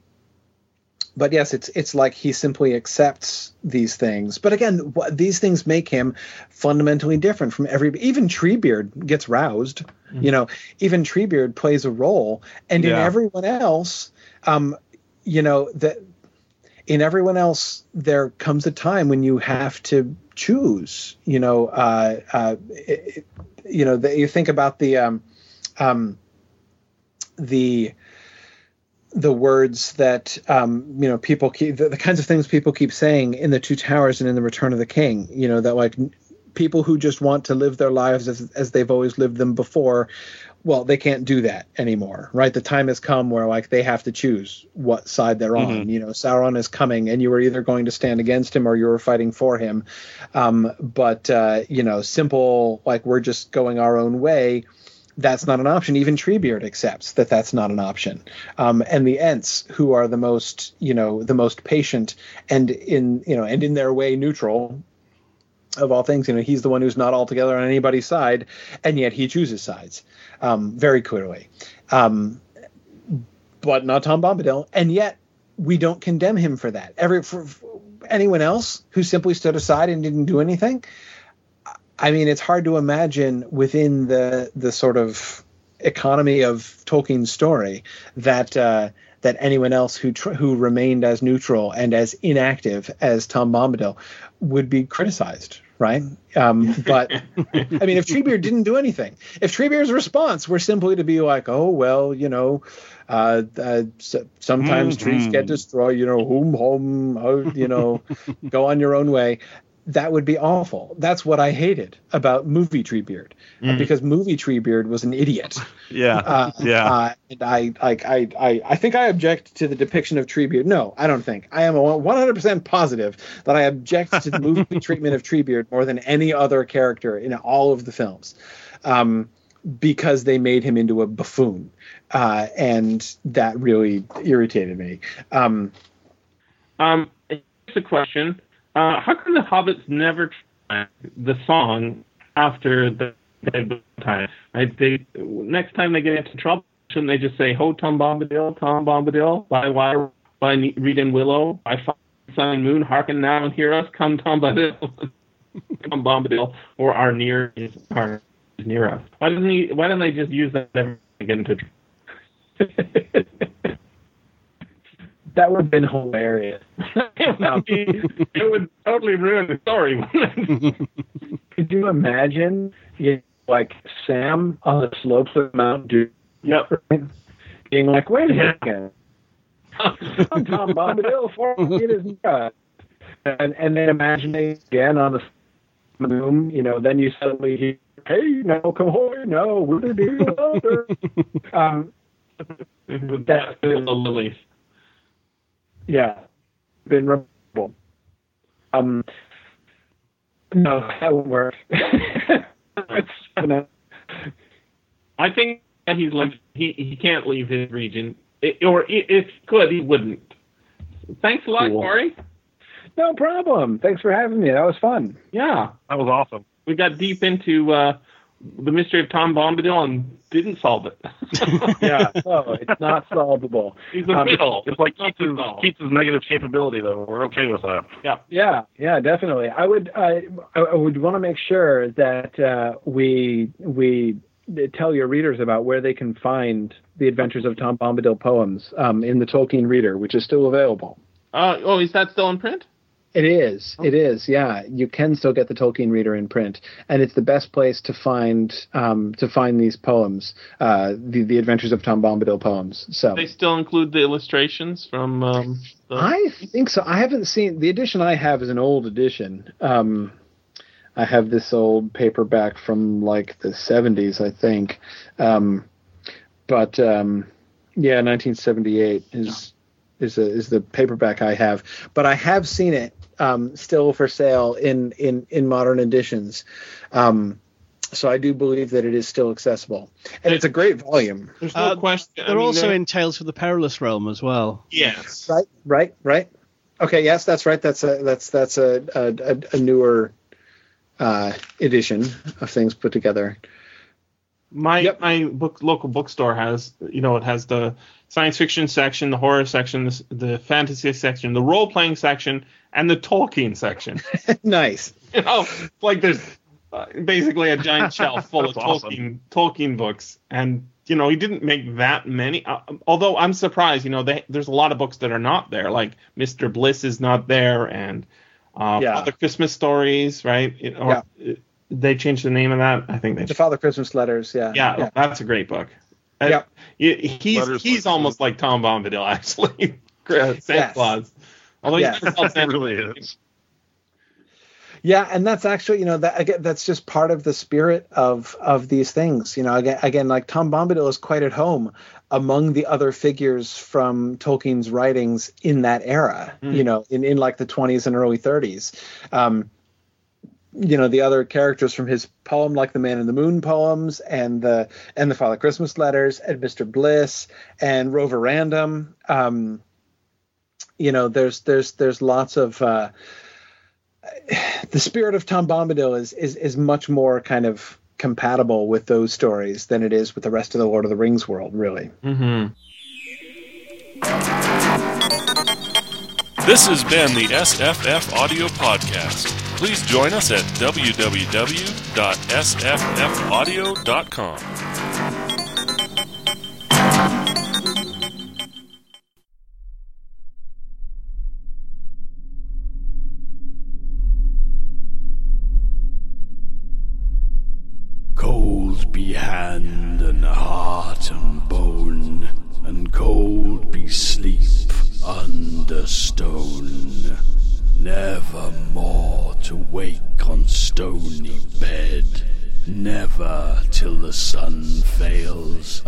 Speaker 6: but yes, it's it's like he simply accepts these things. But again, what, these things make him fundamentally different from every. Even Treebeard gets roused. You know, even Treebeard plays a role, and in everyone else, um, you know that in everyone else there comes a time when you have to choose you know uh, uh, it, you know that you think about the um, um, the the words that um, you know people keep the, the kinds of things people keep saying in the Two Towers and in the Return of the King. You know that like people who just want to live their lives as as they've always lived them before. Well, they can't do that anymore, right? The time has come where like they have to choose what side they're on. You know, Sauron is coming, and you were either going to stand against him or you were fighting for him. Um, but uh, you know, simple like we're just going our own way that's not an option. Even Treebeard accepts that that's not an option. Um, and the Ents, who are the most, you know, the most patient and in, you know, and in their way neutral of all things, you know, he's the one who's not altogether on anybody's side, and yet he chooses sides um, very clearly. Um, but not Tom Bombadil, and yet we don't condemn him for that. Every for, for anyone else who simply stood aside and didn't do anything, I mean, it's hard to imagine within the the sort of economy of Tolkien's story that uh, that anyone else who tr- who remained as neutral and as inactive as Tom Bombadil would be criticized, right? Um, (laughs) but I mean, if Treebeard didn't do anything, if Treebeard's response were simply to be like, "Oh well, you know." Uh, uh, so, sometimes trees get destroyed, you know, home, home, oh, you know, go on your own way that would be awful. That's what I hated about movie Treebeard, uh, because movie Treebeard was an idiot. (laughs)
Speaker 4: Yeah,
Speaker 6: Uh,
Speaker 4: yeah.
Speaker 6: Uh, and I, like, I, I, I think I object to the depiction of Treebeard. No, I don't think. I am 100% positive that I object to the (laughs) movie treatment of Treebeard more than any other character in all of the films, um, because they made him into a buffoon, uh, and that really irritated me. Um,
Speaker 3: Um, here's a question: uh, How come the hobbits never try the song after the time? Right? They next time they get into trouble, shouldn't they just say "Ho Tom Bombadil, Tom Bombadil, by wire, by Reed and Willow, by Fire, Sun and Moon, hearken now and hear us, come Tom Bombadil, (laughs) come Bombadil, or our near is our near us." Why doesn't he? Why don't they just use that every time they get into trouble? (laughs)
Speaker 6: that would have been hilarious. (laughs) (laughs)
Speaker 3: it, would it totally ruin the story. (laughs)
Speaker 6: Could you imagine, you know, like Sam on the slopes of Mount Doom,
Speaker 3: yep.
Speaker 6: being like, "Wait a second, I'm Tom Bombadil, four feet is God," and and then imagining again on the moon, you know, then you suddenly hear, "Hey, no, come hoy, no, we're the deal." um,
Speaker 3: With that, the lilies.
Speaker 6: Yeah, been remarkable. Um, no, that won't work. (laughs) it's gonna.
Speaker 3: I think that he's like he he can't leave his region, it, or if he could, he wouldn't. Thanks a lot,
Speaker 6: Cool.
Speaker 3: Corey.
Speaker 6: No problem. Thanks for having me. That was fun.
Speaker 3: Yeah,
Speaker 4: That was awesome.
Speaker 3: we got deep into uh, the mystery of Tom Bombadil and didn't solve it. (laughs)
Speaker 6: Yeah. no, it's not solvable.
Speaker 3: he's a
Speaker 6: Um,
Speaker 3: riddle.
Speaker 4: It's like
Speaker 3: Not
Speaker 4: Keats'
Speaker 3: to solve.
Speaker 4: Keats' negative capability, though. We're okay with that.
Speaker 6: Yeah, yeah, definitely. I would, I, I would want to make sure that uh, we we tell your readers about where they can find the Adventures of Tom Bombadil poems um, in the Tolkien Reader, which is still available.
Speaker 3: Uh, oh, is that still in print?
Speaker 6: It is. It is. Yeah, you can still get the Tolkien Reader in print, and it's the best place to find um, to find these poems, uh, the the Adventures of Tom Bombadil poems. So
Speaker 3: They still include the illustrations from. Um, the,
Speaker 6: I think so. I haven't seen the edition I have is an old edition. Um, I have this old paperback from like the 70s, I think. Um, but um, yeah, 1978 is is a, is the paperback I have. But I have seen it um, still for sale in in in modern editions. Um, so I do believe that it is still accessible, and it's a great volume.
Speaker 3: there's no
Speaker 5: Uh,
Speaker 3: question. I
Speaker 5: They're
Speaker 3: mean,
Speaker 5: also
Speaker 3: they're-
Speaker 5: in Tales from the Perilous Realm as well.
Speaker 3: Yes.
Speaker 6: Right, right, right. Okay, yes, that's right. That's a that's that's a a, a, a newer uh, edition of things put together.
Speaker 3: My
Speaker 6: Yep.
Speaker 3: my book local bookstore has you know it has the science fiction section, the horror section, the, the fantasy section, the role playing section, and the Tolkien section. (laughs)
Speaker 6: nice. (laughs)
Speaker 3: you know, like there's uh, basically a giant (laughs) shelf full of
Speaker 4: That's
Speaker 3: Tolkien
Speaker 4: awesome.
Speaker 3: Tolkien books, and you know he didn't make that many. Uh, although I'm surprised, you know, they, there's a lot of books that are not there, like Mr. Bliss is not there, and uh,
Speaker 6: Yeah.
Speaker 3: Father Christmas stories, right? You know, uh, they changed the name of that. I think they.
Speaker 6: The Father Christmas letters. Yeah.
Speaker 3: yeah, that's a great book. And
Speaker 6: Yep.
Speaker 3: he's
Speaker 4: Letters
Speaker 3: he's
Speaker 4: like-
Speaker 3: almost like Tom Bombadil (laughs) actually. Santa
Speaker 6: Yes.
Speaker 3: Claus. Although he
Speaker 6: Yes.
Speaker 3: never called Santa (laughs)
Speaker 4: really is.
Speaker 6: Yeah, and that's actually, you know, that again, that's just part of the spirit of of these things. You know, again, again, like Tom Bombadil is quite at home among the other figures from Tolkien's writings in that era. You know, in in like the 20s and early 30s. Um, you know, the other characters from his poem, like the Man in the Moon poems, and the and the Father Christmas letters, and Mr. Bliss, and Roverandom. Um, you know, there's there's there's lots of. Uh, the spirit of Tom Bombadil is, is is much more kind of compatible with those stories than it is with the rest of the Lord of the Rings world, really.
Speaker 3: Mm-hmm.
Speaker 1: This has been the SFF Audio Podcast. Please join us at www.sffaudio.com.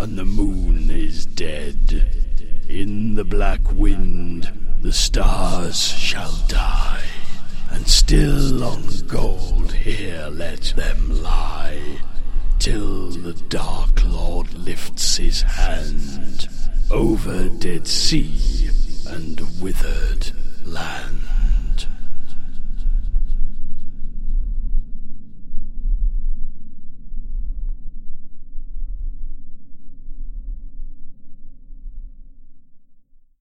Speaker 2: and the moon is dead. In the black wind the stars shall die, and still on gold here let them lie till the Dark Lord lifts his hand over Dead Sea and withered land.